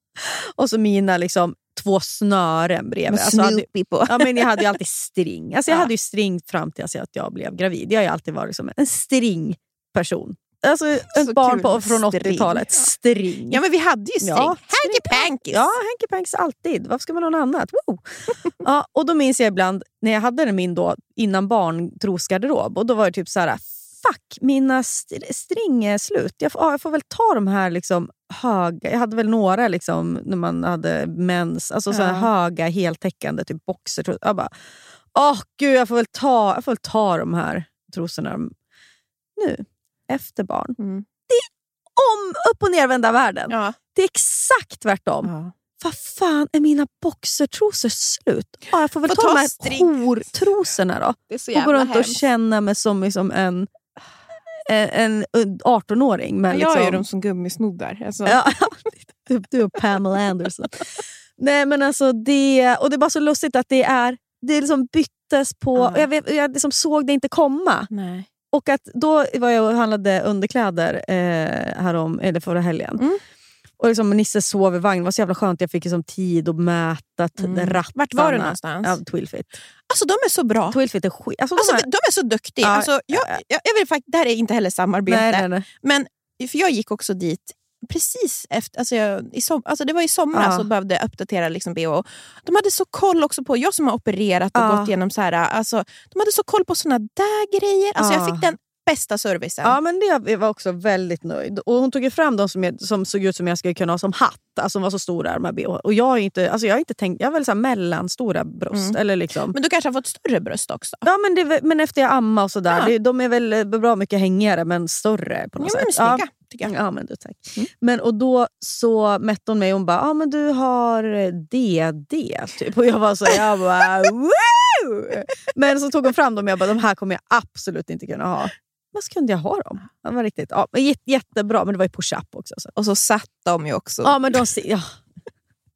och så mina liksom, två snören bredvid. Med Alltså, hade- på. Ja, men jag hade ju alltid string. Alltså, jag Ja. hade ju string fram till att jag blev gravid. Jag har alltid varit som en stringperson. Alltså ett barn på, från string. 80-talet. Ja. String. Ja, men vi hade ju string. Ja, Hanky Pankys! Ja, Hanky Panks alltid. Varför ska man ha något annat? Woo! ja, och då minns jag ibland när jag hade min då, innan barn trosgarderob och då var det typ så här. Fuck, mina st- string är slut. Jag får, ja, jag får väl ta de här liksom höga. Jag hade väl några liksom, när man hade mens. Alltså så här Ja. höga heltäckande typ boxer. Jag bara, åh gud, jag får, väl ta, jag får väl ta de här trosorna nu, efter barn. Mm. Om upp och nervända världen. Ja. Det är exakt tvärtom. Ja. Vad fan, är mina boxertrosor slut? Ja, jag får väl Får ta, ta de här string. hortrosorna då. Det är så Och gå runt och hemskt. känna mig som liksom en, en, en 18-åring. Men Jag liksom, är dem som gummisnoddar. Alltså. Ja, du, du och Pamela Anderson. Nej men alltså det, och det är bara så lustigt att det är det liksom byttes på... Och Jag, vet, jag liksom såg det inte komma. Nej. Och att då var jag och handlade underkläder eh, härom, eller förra helgen. Mm. Och liksom, Nisse sov i vagnen. Det var så jävla skönt. Jag fick liksom tid att mäta Mm. rattarna. Vart var du någonstans? Ja, Twilfit. Alltså de är så bra. Twilfit är skit. Alltså, Alltså, de de, här, är så duktiga. Ja, alltså, jag, ja. jag, jag vill det här är inte heller samarbete. nej, nej, nej. Men för jag gick också dit precis efter, alltså jag, i som, alltså det var i somras Ja. och behövde uppdatera liksom BH. De hade så koll också på, jag som har opererat och Ja. gått igenom så här, alltså, de hade så koll på såna där grejer. Alltså Ja. Jag fick den bästa servicen. Ja, men det var också väldigt nöjd. Och Hon tog fram de som, jag, som såg ut som jag skulle kunna ha som hatt. Alltså de var så stora de här bh. Och jag har inte, alltså jag har inte tänkt, jag har väl så mellanstora bröst. Mm. Eller liksom. Men du kanske har fått större bröst också? Ja, men, det, men efter jag amma och sådär. Ja. Det, de är väl eh, bra mycket hängigare men större på Ja, något men sätt. snygga, Ja. tycker jag. Ja, men du, tack. Mm. Men, och då så mätte hon mig och hon bara, ah, men du har eh, DD. Typ. Och jag var så, jag bara, Woo! Men så tog hon fram dem och jag bara, de här kommer jag absolut inte kunna ha. Så kunde jag ha dem. Det var riktigt, ja, jättebra, men det var ju push-up också. Så. Och så satt de ju också. Ja, men de, ja.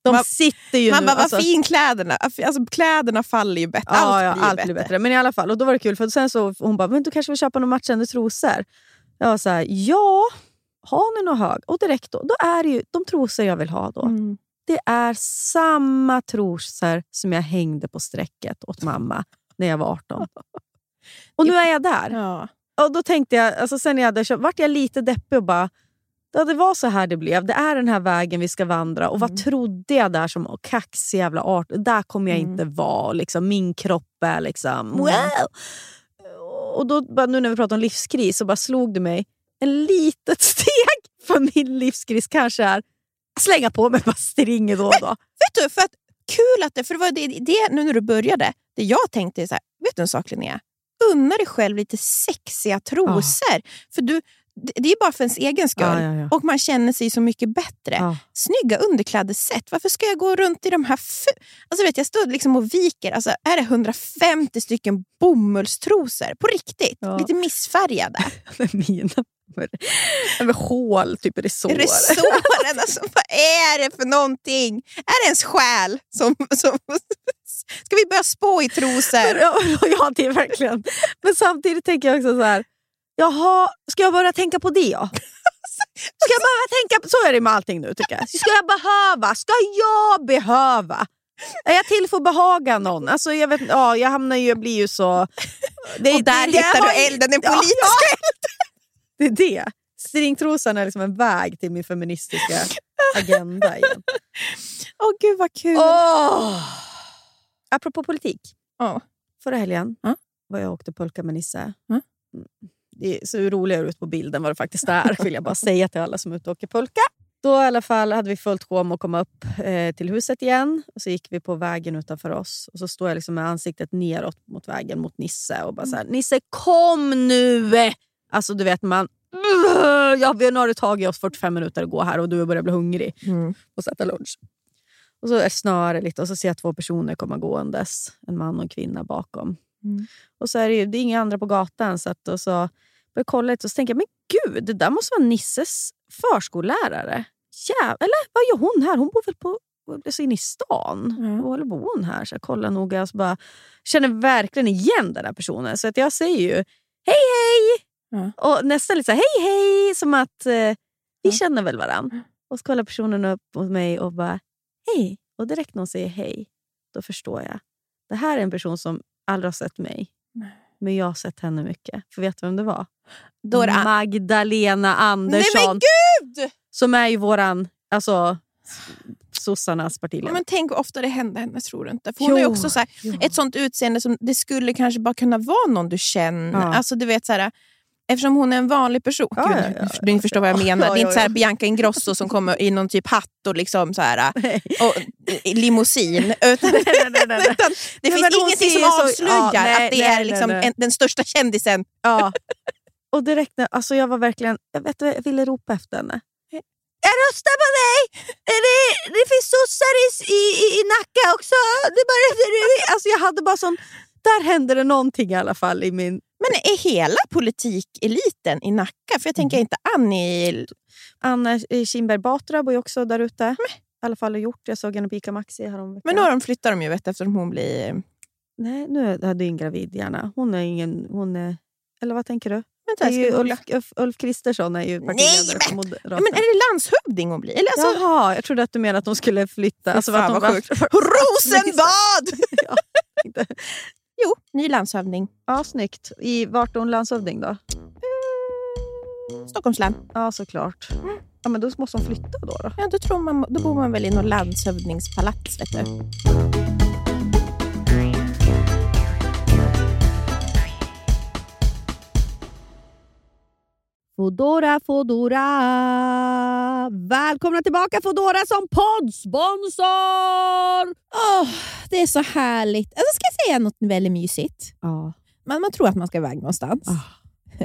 de Man- sitter ju Man nu. bara, vad alltså- fin kläderna. Alltså, kläderna faller ju bättre. Ja, allt, ja, blir allt bättre. blir bättre. Men i alla fall, och då var det kul för sen så hon bara, men du kanske vill köpa några matchande trosor? Jag var så här, ja, har ni något hög? Och direkt då, då är det ju de trosor jag vill ha då. Mm. Det är samma trosor som jag hängde på strecket åt mamma när jag var 18. Och nu är jag där. Ja. Och då tänkte jag, alltså sen jag hade köpt, vart jag lite deppig och bara, ja, det var så här det blev. Det är den här vägen vi ska vandra. Och vad trodde jag där som kaxig jävla art? Där kommer jag Mm. inte vara. Liksom. Min kropp är liksom... Mm. Wow! Och då, nu när vi pratar om livskris så bara slog det mig. En litet steg för min livskris kanske är att slänga på mig bara stringer då och då. Vet du, för att, kul att det, för det var det, det, nu när du började, det jag tänkte är så här, vet du en sak Linnea? Unna dig själv lite sexiga trosor. För du, det, är bara för ens egen skull. Ja, ja, ja. Och man känner sig så mycket bättre. Ja. Snygga underklädessätt. Varför ska jag gå runt i de här... Alltså vet, jag står liksom och viker. Alltså, är det 150 stycken bomullstrosor? På riktigt. Lite missfärgade. Mina med hål, typ resår. Resåren, alltså, vad är det för någonting? Är det ens själ? Som, som, ska vi börja spå i trosor? Ja, det är verkligen. Men samtidigt tänker jag också så här. Jaha, ska jag börja tänka på det? ja? Ska jag behöva tänka, så är det med allting nu tycker jag. Ska jag behöva? Ska jag behöva? Är jag till för att behaga någon? Alltså, jag, vet, ja, jag hamnar ju, jag blir ju så... Det, Och där det- hittar du har ju- elden, den politiska ja, Det är det. Stringtrosan är liksom en väg till min feministiska agenda igen. Åh gud vad kul! Åh! Apropå politik. Ja. Förra helgen Ja. var jag och åkte pulka med Nisse. Ja. Mm. Det ser roligare ut på bilden vad det faktiskt är, vill jag bara säga till alla som är ute och åker pulka. Då i alla fall hade vi fullt sjå med att komma upp eh, till huset igen. Och Så gick vi på vägen utanför oss. Och så står jag liksom med ansiktet neråt mot vägen mot Nisse och bara så här, Nisse kom nu! Alltså du vet man... Ja, vi nu har tagit oss 45 minuter att gå här och du börjar bli hungrig Mm. och sätta lunch. Och så är det lite och så ser jag två personer komma gåendes. En man och en kvinna bakom. Mm. Och så är det, ju, det är inga andra på gatan. Så att, och så börjar jag kolla lite och så tänker jag, men gud, det där måste vara Nisses förskollärare. Ja, eller vad gör hon här? Hon bor väl på alltså inne i stan? Ja. Eller bor hon här? Så jag kollar noga och så bara, känner verkligen igen den här personen. Så att jag säger ju hej hej! Ja. Och nästan lite så här, hej hej! Som att eh, vi Ja. känner väl varandra. Och så kollar personen upp mot mig och bara hej. Och direkt när hon säger hej, då förstår jag. Det här är en person som aldrig har sett mig. Men jag har sett henne mycket. För vet du vem det var? An- Magdalena Andersson. Nej men gud! Som är ju våran, alltså sossarnas partiledare. Men tänk hur ofta det händer henne, tror du inte? För hon har Jo, också så här, ett sånt utseende som det skulle kanske bara kunna vara någon du känner. Ja. Alltså du vet så här, Eftersom hon är en vanlig person. Ja, Gud, ja, ja, Ni förstår vad jag menar. Det är inte så. Bianca Ingrosso som kommer i någon typ hatt och, liksom så här, och i limousin. Utan, utan det Nej, finns men hon ingenting som så- avslöjar ja, nej, att det nej, är nej, liksom nej. En, den största kändisen. Ja. Och direkt när, alltså jag var verkligen, jag, vet, jag ville ropa efter henne. Jag röstar på dig! Det, det finns sossar i, i, i, Nacka också. Det bara, det, alltså jag hade bara sån, där hände det någonting i alla fall i min... Men är hela politikeliten i Nacka? För jag tänker inte Annie... Anna Kinberg Batra bor ju också där ute. I alla fall har gjort. Jag såg henne på Ica Maxi häromveckan. Men nu har de flyttat dem ju vet, eftersom hon blir... Nej, nu är du gravid gärna. Hon är ingen... Hon är, eller vad tänker du? Vänta, Det är ju. Ulf, Ulf, Ulf Kristersson är ju partiledare för Moderaterna. Men är det landshövding hon blir? Eller alltså, Jaha, jag trodde att du menade att de skulle flytta. Alltså, fan, att de var-. Rosenbad! ja, inte. Jo, ny landshövding. ja, snyggt. I, vart är hon landshövding då? Stockholms län. Ja, såklart. Ja, men då måste hon flytta då. då. Ja, då, tror man, då bor man väl i någon landshövdingspalats. Vet du. Fodora, Fodora. Välkomna tillbaka Fodora som poddsponsor! Åh, det är så härligt. Alltså, ska jag säga något väldigt mysigt? Ja. Man, man tror att man ska iväg någonstans. Ah.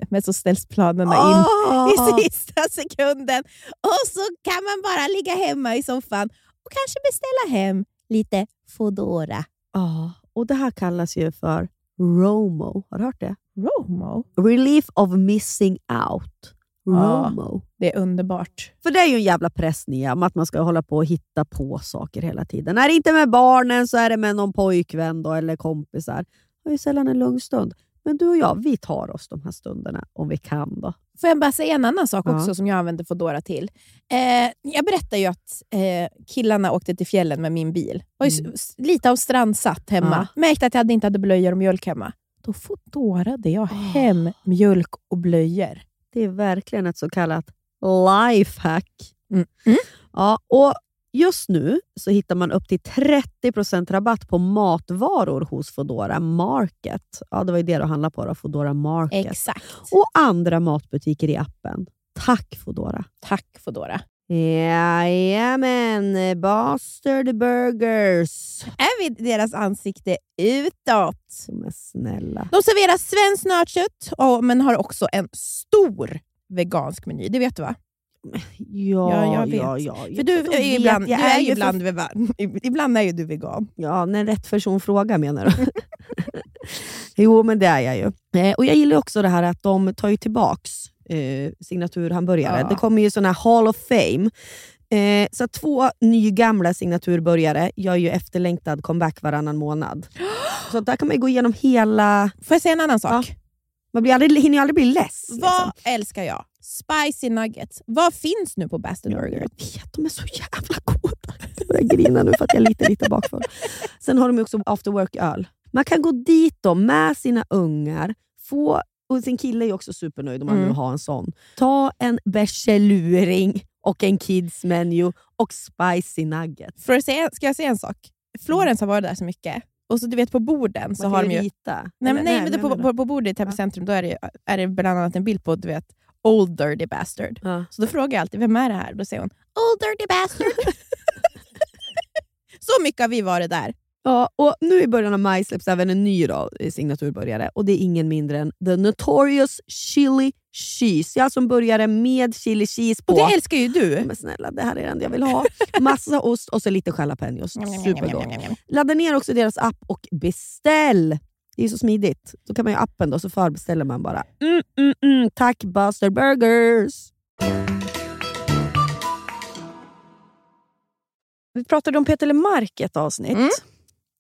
Men så ställs planerna Ah. in i sista sekunden. Och så kan man bara ligga hemma i soffan och kanske beställa hem lite Foodora. Ja, och det här kallas ju för ROMO. Har du hört det? Romo? Relief of missing out. Ja. ROMO. Det är underbart. För det är ju en jävla press Nia, om att man ska hålla på och hitta på saker hela tiden. Är det inte med barnen så är det med någon pojkvän då, eller kompisar. Det är ju sällan en lugn stund. Men du och jag, vi tar oss de här stunderna om vi kan. då. Får jag bara säga en annan sak Ja. också som jag använder Foodora till? Eh, jag berättade ju att eh, killarna åkte till fjällen med min bil. Var ju Mm. lite av strandsatt hemma. Märkte att jag inte hade blöjor och mjölk hemma. Då Foodorade jag hem mjölk och blöjor. Det är verkligen ett så kallat lifehack. Mm. Ja, och just nu så hittar man upp till 30% rabatt på matvaror hos Foodora Market. Ja, det var ju det du handlade på, då, Foodora Market. Exakt. Och andra matbutiker i appen. Tack Foodora. Tack Foodora. Jajamän, Bastard Burgers. Är vi deras ansikte utåt? Men snälla. De serverar svenskt nötkött, men har också en stor vegansk meny. Det vet du va? Ja, Ja, jag vet. ja, ja. För du är ju ibland, du är ju ibland, vegan. ibland är ju du vegan. Ja, när rätt person frågar menar du? jo, men det är jag ju. Eh, och Jag gillar också det här att de tar ju tillbaks eh, signaturhamburgare. Ja. Det kommer ju såna här Hall of Fame. Eh, så två nygamla signaturburgare gör ju efterlängtad comeback varannan månad. Så där kan man gå igenom hela... Får jag säga en annan sak? Man blir aldrig, hinner ju aldrig bli less. Vad älskar jag? Spicy nuggets. Vad finns nu på Bastard Burger? Jag vet, de är så jävla goda. Jag börjar grina nu för att jag är lite, lite bakfull. Sen har de också after work-öl. Man kan gå dit då med sina ungar, få och sin kille är också supernöjd om man Mm. nu har en sån. Ta en bärseluring och en kids menu och spicy nuggets. För att säga, ska jag säga en sak? Florens har varit där så mycket. Och så du vet på borden så har de ju... Margarita. Nej, men, nej, men men på, på, på bordet i Täby centrum då är det, är det bland annat en bild på du vet, Old Dirty Bastard. Ja. Så då frågar jag alltid, vem är det här? Då säger hon, Old Dirty Bastard. så mycket har vi varit där. Ja, och nu i början av maj släpps även en ny då, eh, signaturbörjare och det är ingen mindre än The Notorious Chili Cheese. Jag som började med chili cheese på. Och det älskar ju du. Men snälla, det här är det enda jag vill ha. Massa ost och så lite jalapenos. Supergott. Ladda ner också deras app och beställ. Det är så smidigt. Så kan man ju appen då, så förbeställer man bara. Mm, mm, mm. Tack Buster Burgers! Vi pratade om Peter LeMarc i ett avsnitt. Mm.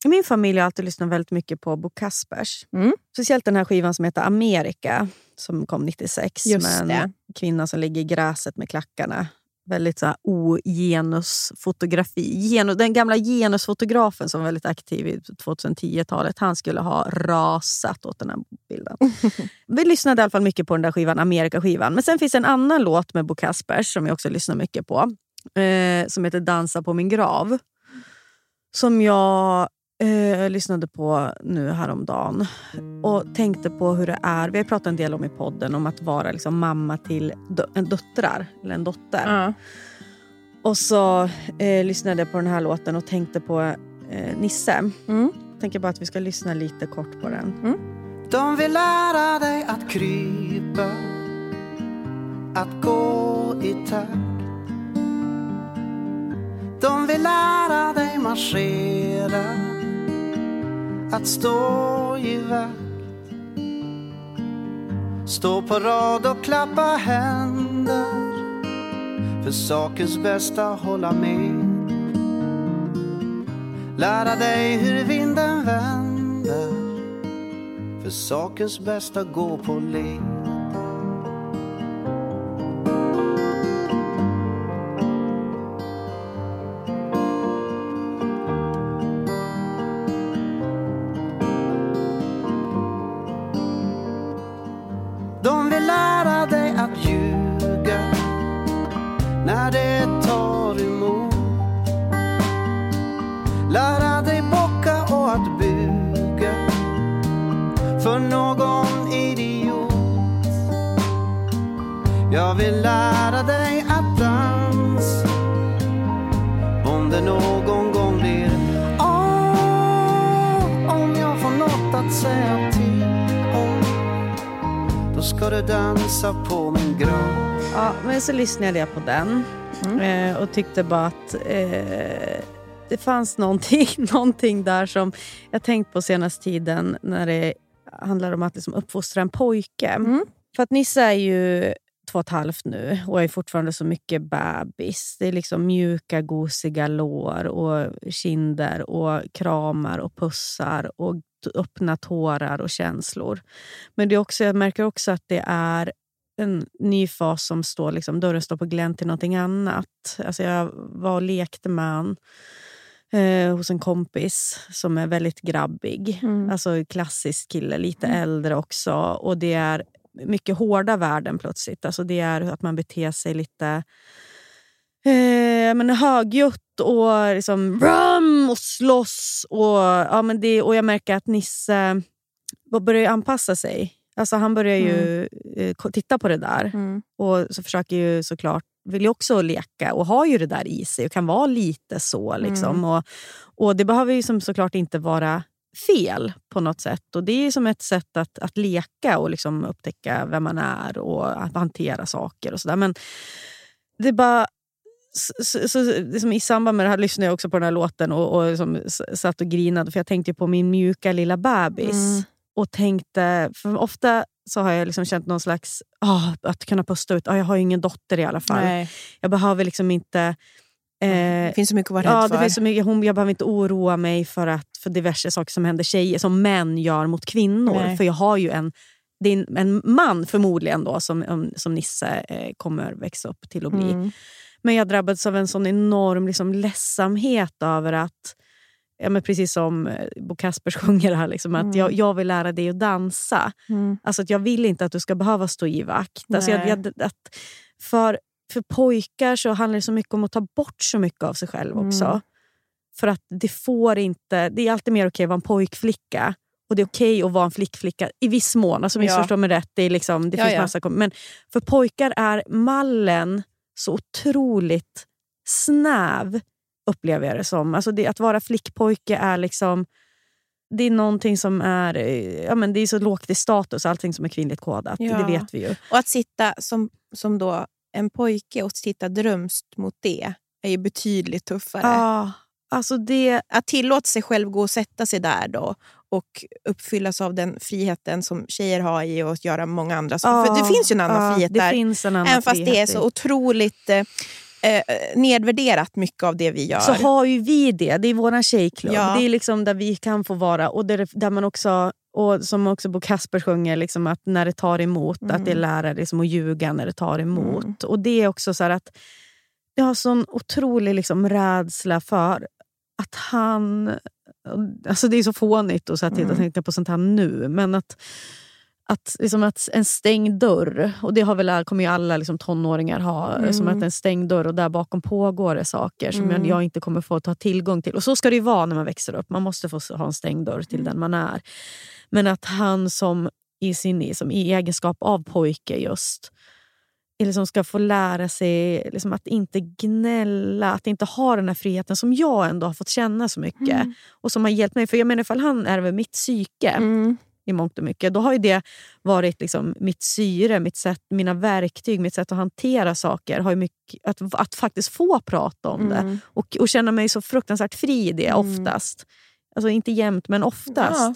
I min familj har alltid lyssnat väldigt mycket på Bo Kaspers. Mm. Speciellt den här skivan som heter Amerika, som kom 96. Just med en det. kvinna som ligger i gräset med klackarna. Väldigt så ogenusfotografi. Genu, den gamla genusfotografen som var väldigt aktiv i 2010-talet, han skulle ha rasat åt den här bilden. Vi lyssnade i alla fall mycket på den där skivan, Amerika-skivan. Men sen finns en annan låt med Bo Kaspers som jag också lyssnar mycket på. Eh, som heter Dansa på min grav. Som jag eh, lyssnade på nu häromdagen. Och tänkte på hur det är. Vi har pratat en del om i podden om att vara liksom mamma till dö- en döttrar. Eller en dotter. Ja. Och så eh, lyssnade jag på den här låten och tänkte på eh, Nisse. Mm. Tänker bara att vi ska lyssna lite kort på den. De vill lära dig att krypa, att gå i takt. De vill lära dig marschera, att stå i vakt. Stå på rad och klappa händer, för sakens bästa hålla med. Lära dig hur vinden vänder för sakens bästa gå på led Jag vill lära dig att dansa. Om det någon gång blir Åh, om jag får något att säga till om då ska du dansa på min grav. Ja, men så lyssnade jag på den eh, och tyckte bara att eh, det fanns någonting, någonting där som jag tänkt på senaste tiden när det handlar om att liksom uppfostra en pojke. För att Nisse är ju två och ett halvt nu och är fortfarande så mycket bebis. Det är liksom mjuka, gosiga lår och kinder och kramar och pussar och öppna tårar och känslor. Men det är också, jag märker också att det är en ny fas som står, liksom, dörren står på glänt till någonting annat. Alltså jag var och lekte med han eh, hos en kompis som är väldigt grabbig. Alltså klassisk kille, lite äldre också. Och det är mycket hårda värden plötsligt. Alltså det är att man beter sig lite eh, men högljutt och liksom rum och slåss. Och, ja, men det, och jag märker att Nisse börjar anpassa sig. Alltså han börjar ju eh, ko- titta på det där. Och så försöker ju såklart vill ju också leka och har ju det där i sig och kan vara lite så. Liksom. Mm. Och, och Det behöver ju som såklart inte vara fel på något sätt. Och Det är som ett sätt att, att leka och liksom upptäcka vem man är och att hantera saker. och så där. Men det bara... Så, så, så, liksom I samband med det här lyssnade jag också på den här låten och, och liksom satt och grinade för jag tänkte på min mjuka lilla bebis. Mm. Och tänkte, för ofta så har jag liksom känt någon slags, ah, att kunna pusta ut, ah, jag har ju ingen dotter i alla fall. Nej. Jag behöver liksom inte... Eh, Det finns så mycket att vara rädd ja, för. Det finns så mycket, hon, jag behöver inte oroa mig för, att, för diverse saker som händer tjejer, som män gör mot kvinnor. Nej. För jag har ju en, det är en, man förmodligen då, som, um, som Nisse eh, kommer växa upp till att bli. Mm. Men jag drabbades av en sån enorm liksom, ledsamhet över att ja, men precis som eh, Bo Kaspers sjunger här, liksom, att Mm. jag, jag vill lära dig att dansa. Mm. Alltså att jag vill inte att du ska behöva stå i vakt. Alltså jag, jag, att för, för pojkar så handlar det så mycket om att ta bort så mycket av sig själv också. Mm. För att det får inte... Det är alltid mer okej att vara en pojkflicka. Och det är okej att vara en flickflicka i viss mån. Alltså Ja. missförstå mig rätt. Det, är liksom, det Ja, finns ja. massa... Men för pojkar är mallen så otroligt snäv, upplever jag det som. Alltså det, att vara flickpojke är liksom... Det är någonting som är, ja men det är så lågt i status, allting som är kvinnligt kodat. Ja. Det vet vi ju. Och att sitta som, som då en pojke och titta drömst mot det är ju betydligt tuffare. Ja, alltså det... Att tillåta sig själv gå och sätta sig där då och uppfyllas av den friheten som tjejer har i att göra många andra saker. För Ja, det finns ju en annan ja, frihet det där. finns en annan Även fast det är så otroligt eh, eh, nedvärderat mycket av det vi gör. så har ju vi det. Det är vår tjejklubb. Ja. Det är liksom där vi kan få vara. Och där, där man också, och som också Bo Kasper sjunger, liksom att när det tar emot, Mm. att det lära liksom att ljuga när det tar emot. Och det är också så här att jag har sån otrolig liksom rädsla för att han... Alltså det är så fånigt att säga till Mm. att tänka på sånt här nu, men att att, liksom att en stängd dörr, och det har väl, kommer ju alla liksom tonåringar ha, Mm. som att en stängd dörr och där bakom pågår det saker som Mm. jag, inte kommer få ta tillgång till. Och så ska det vara när man växer upp. Man måste få ha en stängd dörr till den man är. Men att han som i, sin, som i egenskap av pojke just liksom ska få lära sig liksom att inte gnälla, att inte ha den här friheten som jag ändå har fått känna så mycket. Mm. Och som har hjälpt mig. För jag menar ifall han ärver mitt psyke Mm. i mångt och mycket, då har ju det varit liksom mitt syre, mitt sätt, mina verktyg, mitt sätt att hantera saker. Har mycket, att, att faktiskt få prata om det Mm. och, och känna mig så fruktansvärt fri i det Mm. oftast. Alltså inte jämt, men oftast. Ja.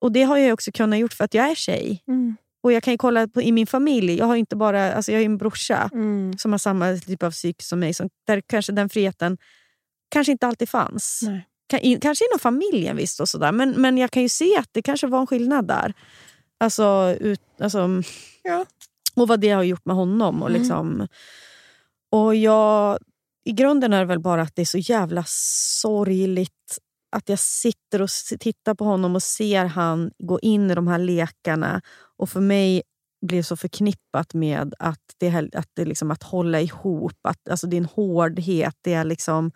Och det har jag också kunnat gjort för att jag är tjej. Mm. Och jag kan ju kolla på, i min familj, jag har inte bara, alltså jag har en brorsa Mm. som har samma typ av psyk som mig, som, där kanske den friheten kanske inte alltid fanns. Nej. Ka- in- Kanske inom familjen visst, och sådär, men, men jag kan ju se att det kanske var en skillnad där. Alltså, ut, alltså, Ja. Och vad det har gjort med honom. Och Mm. liksom, och jag, I grunden är det väl bara att det är så jävla sorgligt att jag sitter och tittar på honom och ser han gå in i de här lekarna. Och för mig blir så förknippat med att det, att det liksom att hålla ihop. Att, alltså en hårdhet. Det är liksom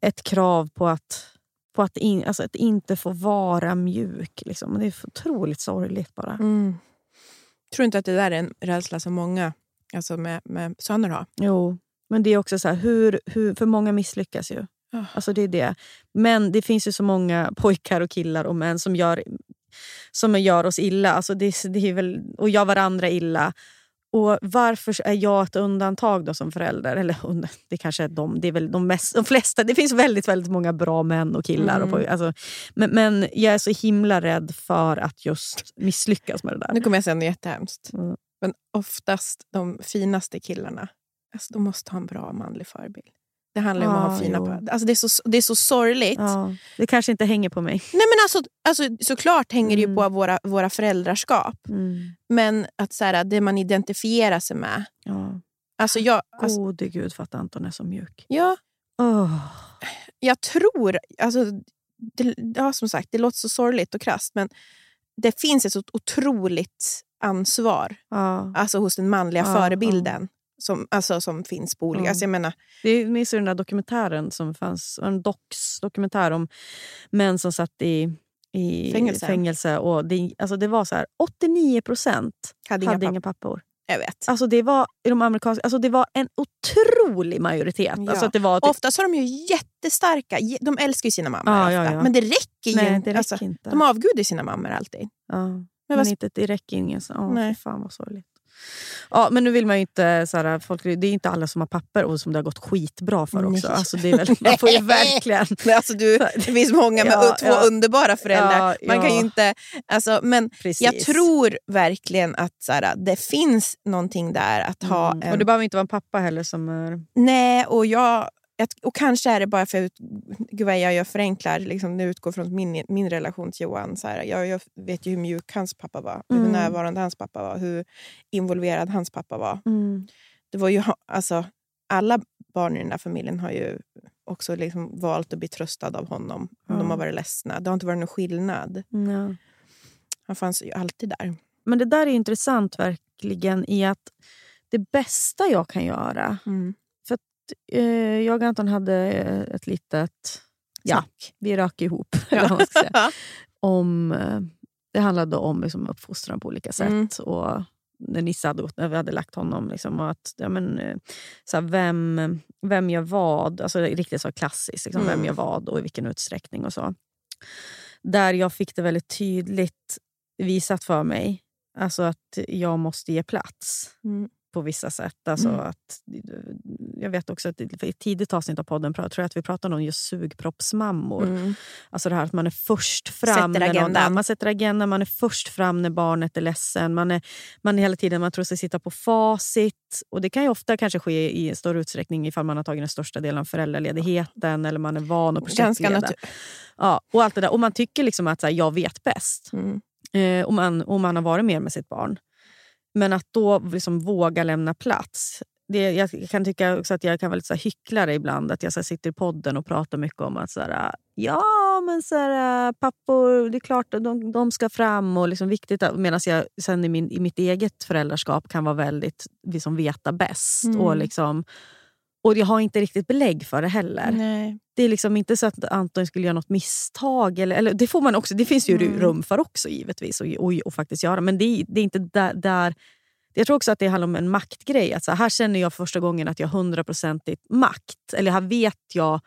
ett krav på att, på att, in, alltså att inte få vara mjuk. Liksom. Det är otroligt sorgligt bara. Mm. Tror du inte att det där är en rädsla som många alltså med, med söner har? Jo, men det är också så här, hur, hur, för många misslyckas ju. Ja. Alltså det är det. Men det finns ju så många pojkar och killar och män som gör, som gör oss illa. Alltså det, det är väl, och gör varandra illa. Och Varför är jag ett undantag då som förälder? Eller det kanske är de. Det är väl de, mest, de flesta. Det finns väldigt, väldigt många bra män och killar. Och Mm. poj, alltså, men, men jag är så himla rädd för att just misslyckas med det där. Nu kommer jag säga något jättehemskt. Mm. Men oftast de finaste killarna, alltså, de måste ha en bra manlig förebild. Det handlar ju om att ha Ja, fina par- alltså, det, är så, det är så sorgligt. Ja, det kanske inte hänger på mig. Nej, men alltså, alltså, såklart hänger det ju Mm. på våra, våra föräldraskap. Mm. Men att så här, det man identifierar sig med. Ja. Alltså, jag, alltså, Gode gud för att Anton är så mjuk. ja, Oh. jag tror... Alltså, det, ja, som sagt, det låter så sorgligt och krasst men det finns ett så otroligt ansvar Ja. alltså, hos den manliga förebilden som, alltså, som finns på olika... Ja. Alltså, jag menar, Det är minns den där dokumentären som fanns, en docs-dokumentär om män som satt i, i Fängelse. fängelse och det, alltså det var så här, 89 procent hade, hade inga, inga papp- pappor. Jag vet. Alltså det var i de amerikanska, alltså det var en otrolig majoritet. Ja. Alltså det var typ, Oftast har de ju jättestarka... De älskar ju sina mammor Ja, ja, ja. Men det räcker ju nej, det räcker alltså, inte. De avgudar sina mammor alltid. ja. Men, vad- inte, det räcker ingen. Åh, Nej. fy fan vad sorgligt. Ja, men nu vill man ju inte... Så här, folk, det är inte alla som har papper och som det har gått skitbra för också. Nej. Alltså, det är väl, man får ju verkligen... Men alltså, du, det finns många med Ja, två ja. underbara föräldrar. Man kan inte, alltså, men Precis. jag tror verkligen att så här, det finns någonting där att ha Mm. en... Och det behöver inte vara en pappa heller som är... Nej, och jag... jag- Och kanske är det bara för att gud jag gör förenklar, liksom, det utgår från min, min relation till Johan. Så här, jag, jag vet ju hur mjuk hans pappa var, hur Mm. närvarande hans pappa var, hur involverad hans pappa var. Mm. Det var ju, alltså, alla barn i den där familjen har ju också liksom valt att bli tröstad av honom om Ja. de har varit ledsna. Det har inte varit någon skillnad. Ja. Han fanns ju alltid där. Men det där är intressant verkligen i att det bästa jag kan göra... Eh, jag och Anton hade ett litet... Ja, vi rök ihop. säga. om, eh, det handlade om liksom, uppfostran på olika sätt. Mm. Och när Nisse hade, när vi hade lagt honom. Liksom, att, ja, men, eh, så här, vem, vem gör vad? Alltså, riktigt så klassiskt. Liksom, Vem Mm. gör vad och i vilken utsträckning. och så. Där jag fick det väldigt tydligt visat för mig alltså att jag måste ge plats Mm. På vissa sätt. Alltså Mm. att, jag vet också att i ett tidigt avsnitt av podden tror jag att vi pratade om just sugproppsmammor. Mm. Alltså det här att man är först fram. Sätter när någon- man sätter agendan, man är först fram när barnet är ledsen. Man är, man är hela tiden man tror sig sitta på facit. Och Det kan ju ofta kanske ske i större utsträckning ifall man har tagit den största delen av föräldraledigheten eller man är van att projektleda. Ja, och allt det där. Och man tycker liksom att så här, jag vet bäst. Mm. Eh, och, man, och man har varit med med sitt barn. Men att då liksom våga lämna plats. Det, jag kan tycka också att jag kan vara lite så hycklare ibland. Att jag så sitter i podden och pratar mycket om att så här, ja, men så här, pappor, det är klart att de, de ska fram. och liksom viktigt Medan jag sen i, min, i mitt eget föräldraskap kan vara väldigt liksom veta bäst. Mm. Och, liksom, och jag har inte riktigt belägg för det heller. Nej. Det är liksom inte så att Anton skulle göra något misstag. Eller, eller det, får man också, det finns ju Mm. rum för också givetvis att och, och faktiskt göra. Men det, är- det är inte där, där... Jag tror också att det handlar om en maktgrej. Att så här, här känner jag första gången att jag har hundraprocentigt makt. Eller här vet jag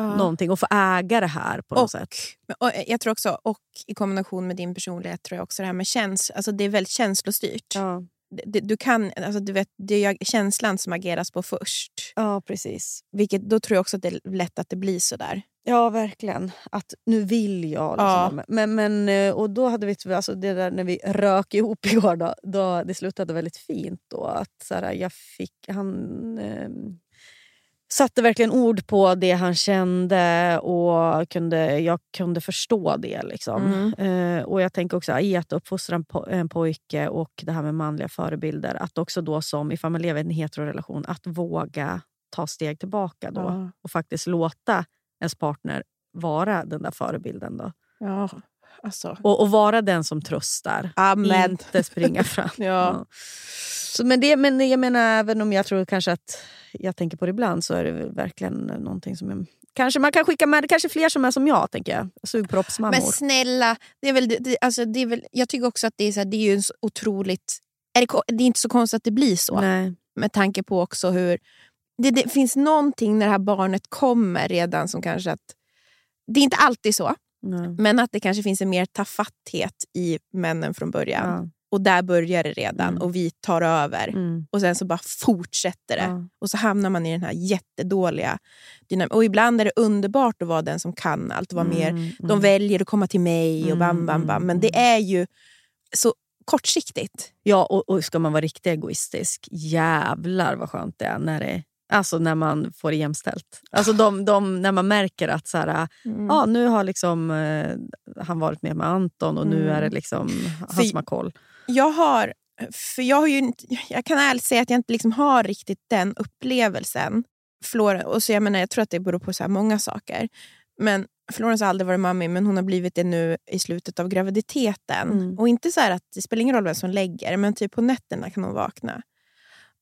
Ja. någonting och får äga det här på något Och, sätt. och jag tror också, och i kombination med din personlighet, tror jag också det här med käns alltså det är väldigt känslostyrt. Det, det, du kan, alltså du vet, det är känslan som ageras på först. Ja, precis. Vilket, då tror jag också att det är lätt att det blir så där. Ja, verkligen. Att nu vill jag. Ja. Liksom. Men, men, eh, och då hade vi, alltså det där när vi rök ihop igår, då, då, det slutade väldigt fint. Då, att så här, jag fick, han eh, satte verkligen ord på det han kände och kunde, jag kunde förstå det. Liksom. Eh, och jag tänker också i att uppfostra en, po- en pojke och det här med manliga förebilder. Att också då som, ifall man lever i en heterorelation, att våga ta steg tillbaka då. Ja. Och faktiskt låta ens partner vara den där förebilden. Då. Ja, alltså. Och, och vara den som tröstar. Amen. Inte springa fram. Ja. Så, men, det, men jag menar, även om jag tror kanske att jag tänker på det ibland så är det verkligen någonting som är, kanske man kan skicka med. Kanske fler som är som jag, tänker jag. Sugproppsmammor. Men snälla, det är väl, det, alltså det är väl, jag tycker också att det är, så här, det är ju en otroligt... Är det, det är inte så konstigt att det blir så. Nej. Med tanke på också hur... Det, det finns någonting när det här barnet kommer redan som kanske att... Det är inte alltid så, Nej. men att det kanske finns en mer tafatthet i männen från början. Ja. Och där börjar det redan Mm. och vi tar över. Mm. Och sen så bara fortsätter det. Ja. Och så hamnar man i den här jättedåliga dynamiken. Och ibland är det underbart att vara den som kan allt. Vara mer, Mm, de mm. väljer att komma till mig och bam, bam, bam. Men det är ju så kortsiktigt. Ja, och, och ska man vara riktigt egoistisk, jävlar vad skönt det är när, det, alltså när man får det jämställt. Alltså de, de, när man märker att så här, Mm. ja, nu har liksom, eh, han varit med med Anton och nu Mm. är det liksom han För- som har koll. Jag har, för jag har ju inte, jag kan ärligt säga att jag inte liksom har riktigt den upplevelsen. Flora, och så jag, menar, jag tror att det beror på så många saker. Men Florence har aldrig varit mamma men hon har blivit det nu i slutet av graviditeten. Mm. Och inte så att Det spelar ingen roll vem som lägger, men typ på nätterna kan hon vakna.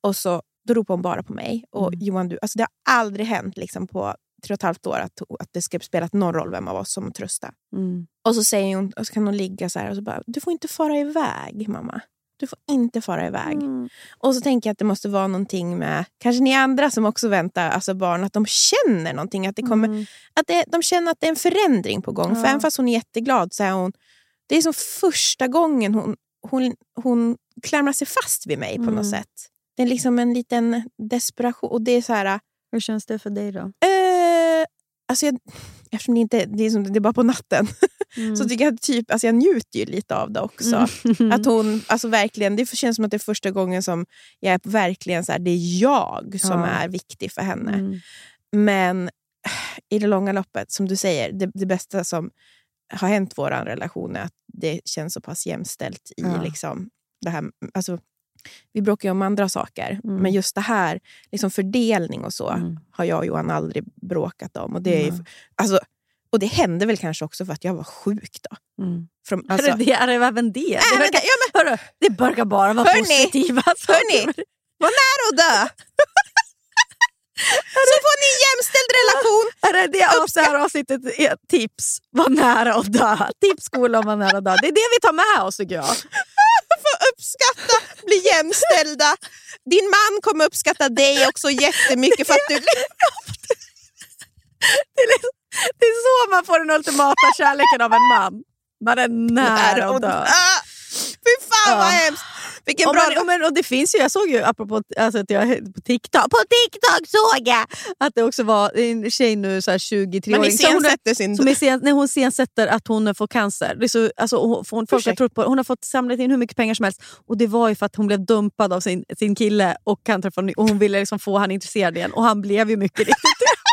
Och så då ropar hon bara på mig. Och Mm. Johan, du, alltså det har aldrig hänt liksom på tre och ett halvt år att, att det ska spela någon roll vem av oss som tröstar. Mm. Och så säger hon, och så kan hon ligga så här och så bara, du får inte fara iväg mamma. Du får inte fara iväg. Mm. Och så tänker jag att det måste vara någonting med, kanske ni andra som också väntar alltså barn, att de känner någonting. Att, det kommer, Mm. att det, de känner att det är en förändring på gång. För Ja. även fast hon är jätteglad så är hon, det är som första gången hon, hon, hon klamrar sig fast vid mig på Mm. något sätt. Det är liksom en liten desperation. Och det är så här, Hur känns det för dig då? Eh, alltså jag, eftersom det inte det är, som, det är bara på natten Mm. så tycker jag typ, alltså jag njuter ju lite av det också. Mm. Att hon, alltså verkligen, det känns som att det är första gången som jag är verkligen så här, det är jag som Ja. är viktig för henne. Mm. Men i det långa loppet, som du säger, det, det bästa som har hänt vår relation är att det känns så pass jämställt i Ja. liksom, det här. Alltså, Vi bråkar ju om andra saker, Mm. men just det här, liksom fördelning och så, har jag och Johan aldrig bråkat om. Och det, är, Mm. alltså, och det hände väl kanske också för att jag var sjuk då. Från, alltså, är, det, är det även det? Nej, det, men verkar, hörru, det verkar bara vara Hörni, positiva hörni, saker. var nära att dö! så får ni en jämställd relation. Är det det av det här avsnittet är tips? Var nära att dö. Tips skola om var nära att dö. Det är det vi tar med oss tycker jag. Uppskatta, bli jämställda. Din man kommer uppskatta dig också jättemycket för att du... Det är, liksom, så man får den ultimata kärleken av en man. Man är nära att dö. Ah, Fy fan vad hemskt! Vilken bra... men, och, men, och det finns ju, jag såg ju apropå alltså, att jag, på TikTok, på TikTok såg jag att det också var en tjej nu, så här 23 Man år. Iscensätter sin- som isen, när hon iscensätter att hon får cancer. Det så, alltså, hon, hon, folk har trott på, hon har fått samlat in hur mycket pengar som helst. Och det var ju för att hon blev dumpad av sin, sin kille och, kan träffa, och hon ville liksom få han intresserad igen. Och han blev ju mycket riktigt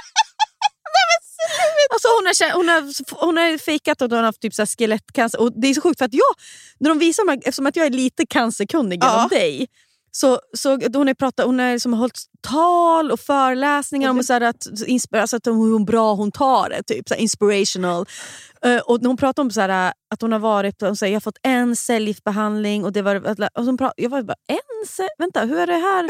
Alltså hon, har, hon, har, hon har fejkat att hon har haft typ så skelettcancer. Och det är så sjukt för att jag, när de visar mig, eftersom att jag är lite cancerkunnig genom dig, så, så hon har pratat, hon har liksom hållit tal och föreläsningar om så att, alltså att hur bra hon tar det. Typ, så inspirational. Eh, och hon pratar om så här, att hon har varit hon säger, jag har fått en cellgiftsbehandling. Och det var, och hon pratar, jag var bara, en cell? Vänta, hur är det här?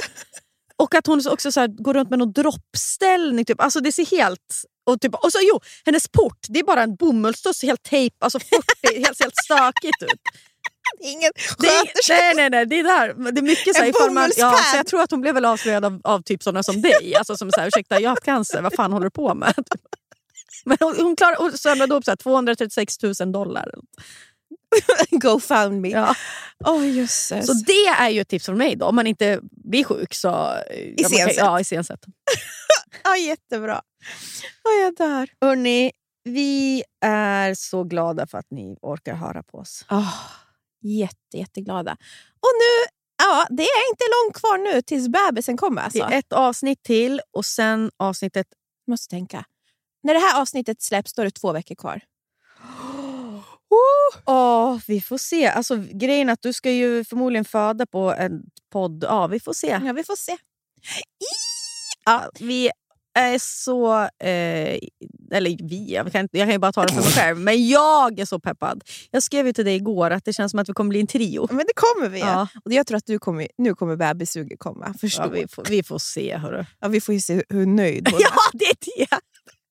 Och att hon också så här, går runt med någon droppställning. Typ. Alltså det ser helt... Och, typ, och så, jo, hennes port, det är bara en bomullstuss, helt tejp, alltså 40, helt, helt stökigt ut. Ingen Det är, nej, nej, nej, det är där. Det är mycket så här, En man, ja, så Jag tror att hon blev väl avslöjad av, av typ sådana som dig. Alltså som så här, ursäkta, jag har haft cancer, vad fan håller du på med? Men hon, hon, klar, hon samlade upp så här, 236 000 dollar. Go found me. Ja. Oh. Så det är ju ett tips från mig då, om man inte blir sjuk. Så, kan- Iscensätt. Ja, iscensätt. Ja, jättebra. Oh, jag dör. Hörni, vi är så glada för att ni orkar höra på oss. Oh, jätte, jätteglada. Och nu, ja, det är inte långt kvar nu tills bebisen kommer. Alltså. Det är ett avsnitt till och sen avsnittet... Måste tänka. När det här avsnittet släpps då är det två veckor kvar. Åh, vi får se. Alltså, grejen är att du ska ju förmodligen föda på en podd. Ja, vi får se. Ja, vi får se. Ja, vi är så... Eh, eller vi, jag kan, jag kan ju bara ta det för mig själv. Men jag är så peppad. Jag skrev ju till dig igår att det känns som att vi kommer bli en trio. Men det kommer vi. Ja. Och jag tror att du kommer, nu kommer bebissuget komma. Förstår. Ja, vi, får, vi får se. Hörru. Ja, vi får ju se hur, nöjd hon är. Ja, det är det!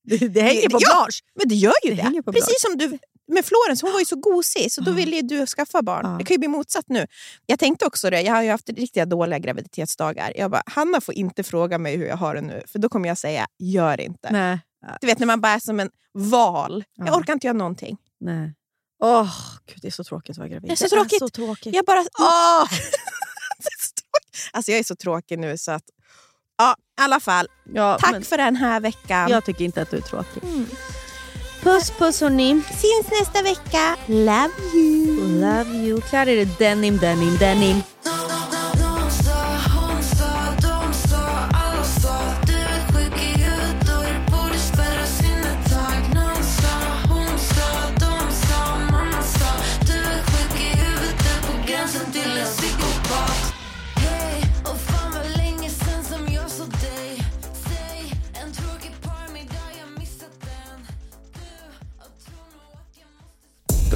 Det, det hänger på ja, Blanche. Men det gör ju Det det. Precis som du med Florence, hon var ju så gosig så då Ja. ville ju du skaffa barn. Ja. Det kan ju bli motsatt nu. Jag tänkte också det, jag har ju haft riktigt dåliga graviditetsdagar. Jag bara, Hanna får inte fråga mig hur jag har det nu för då kommer jag säga, gör inte. Nej. Du vet när man bara är som en val. Jag Ja. orkar inte göra någonting. Nej. Åh, Gud, det är så tråkigt att vara gravid. Det är så tråkigt. så tråkigt. Jag bara... Åh! Är alltså jag är så tråkig nu så att... Ja, i alla fall. Ja, Tack men för den här veckan. Jag tycker inte att du är tråkig. Puss puss hörni. Syns nästa vecka. Love you. Love you. Klär er i denim, denim, denim.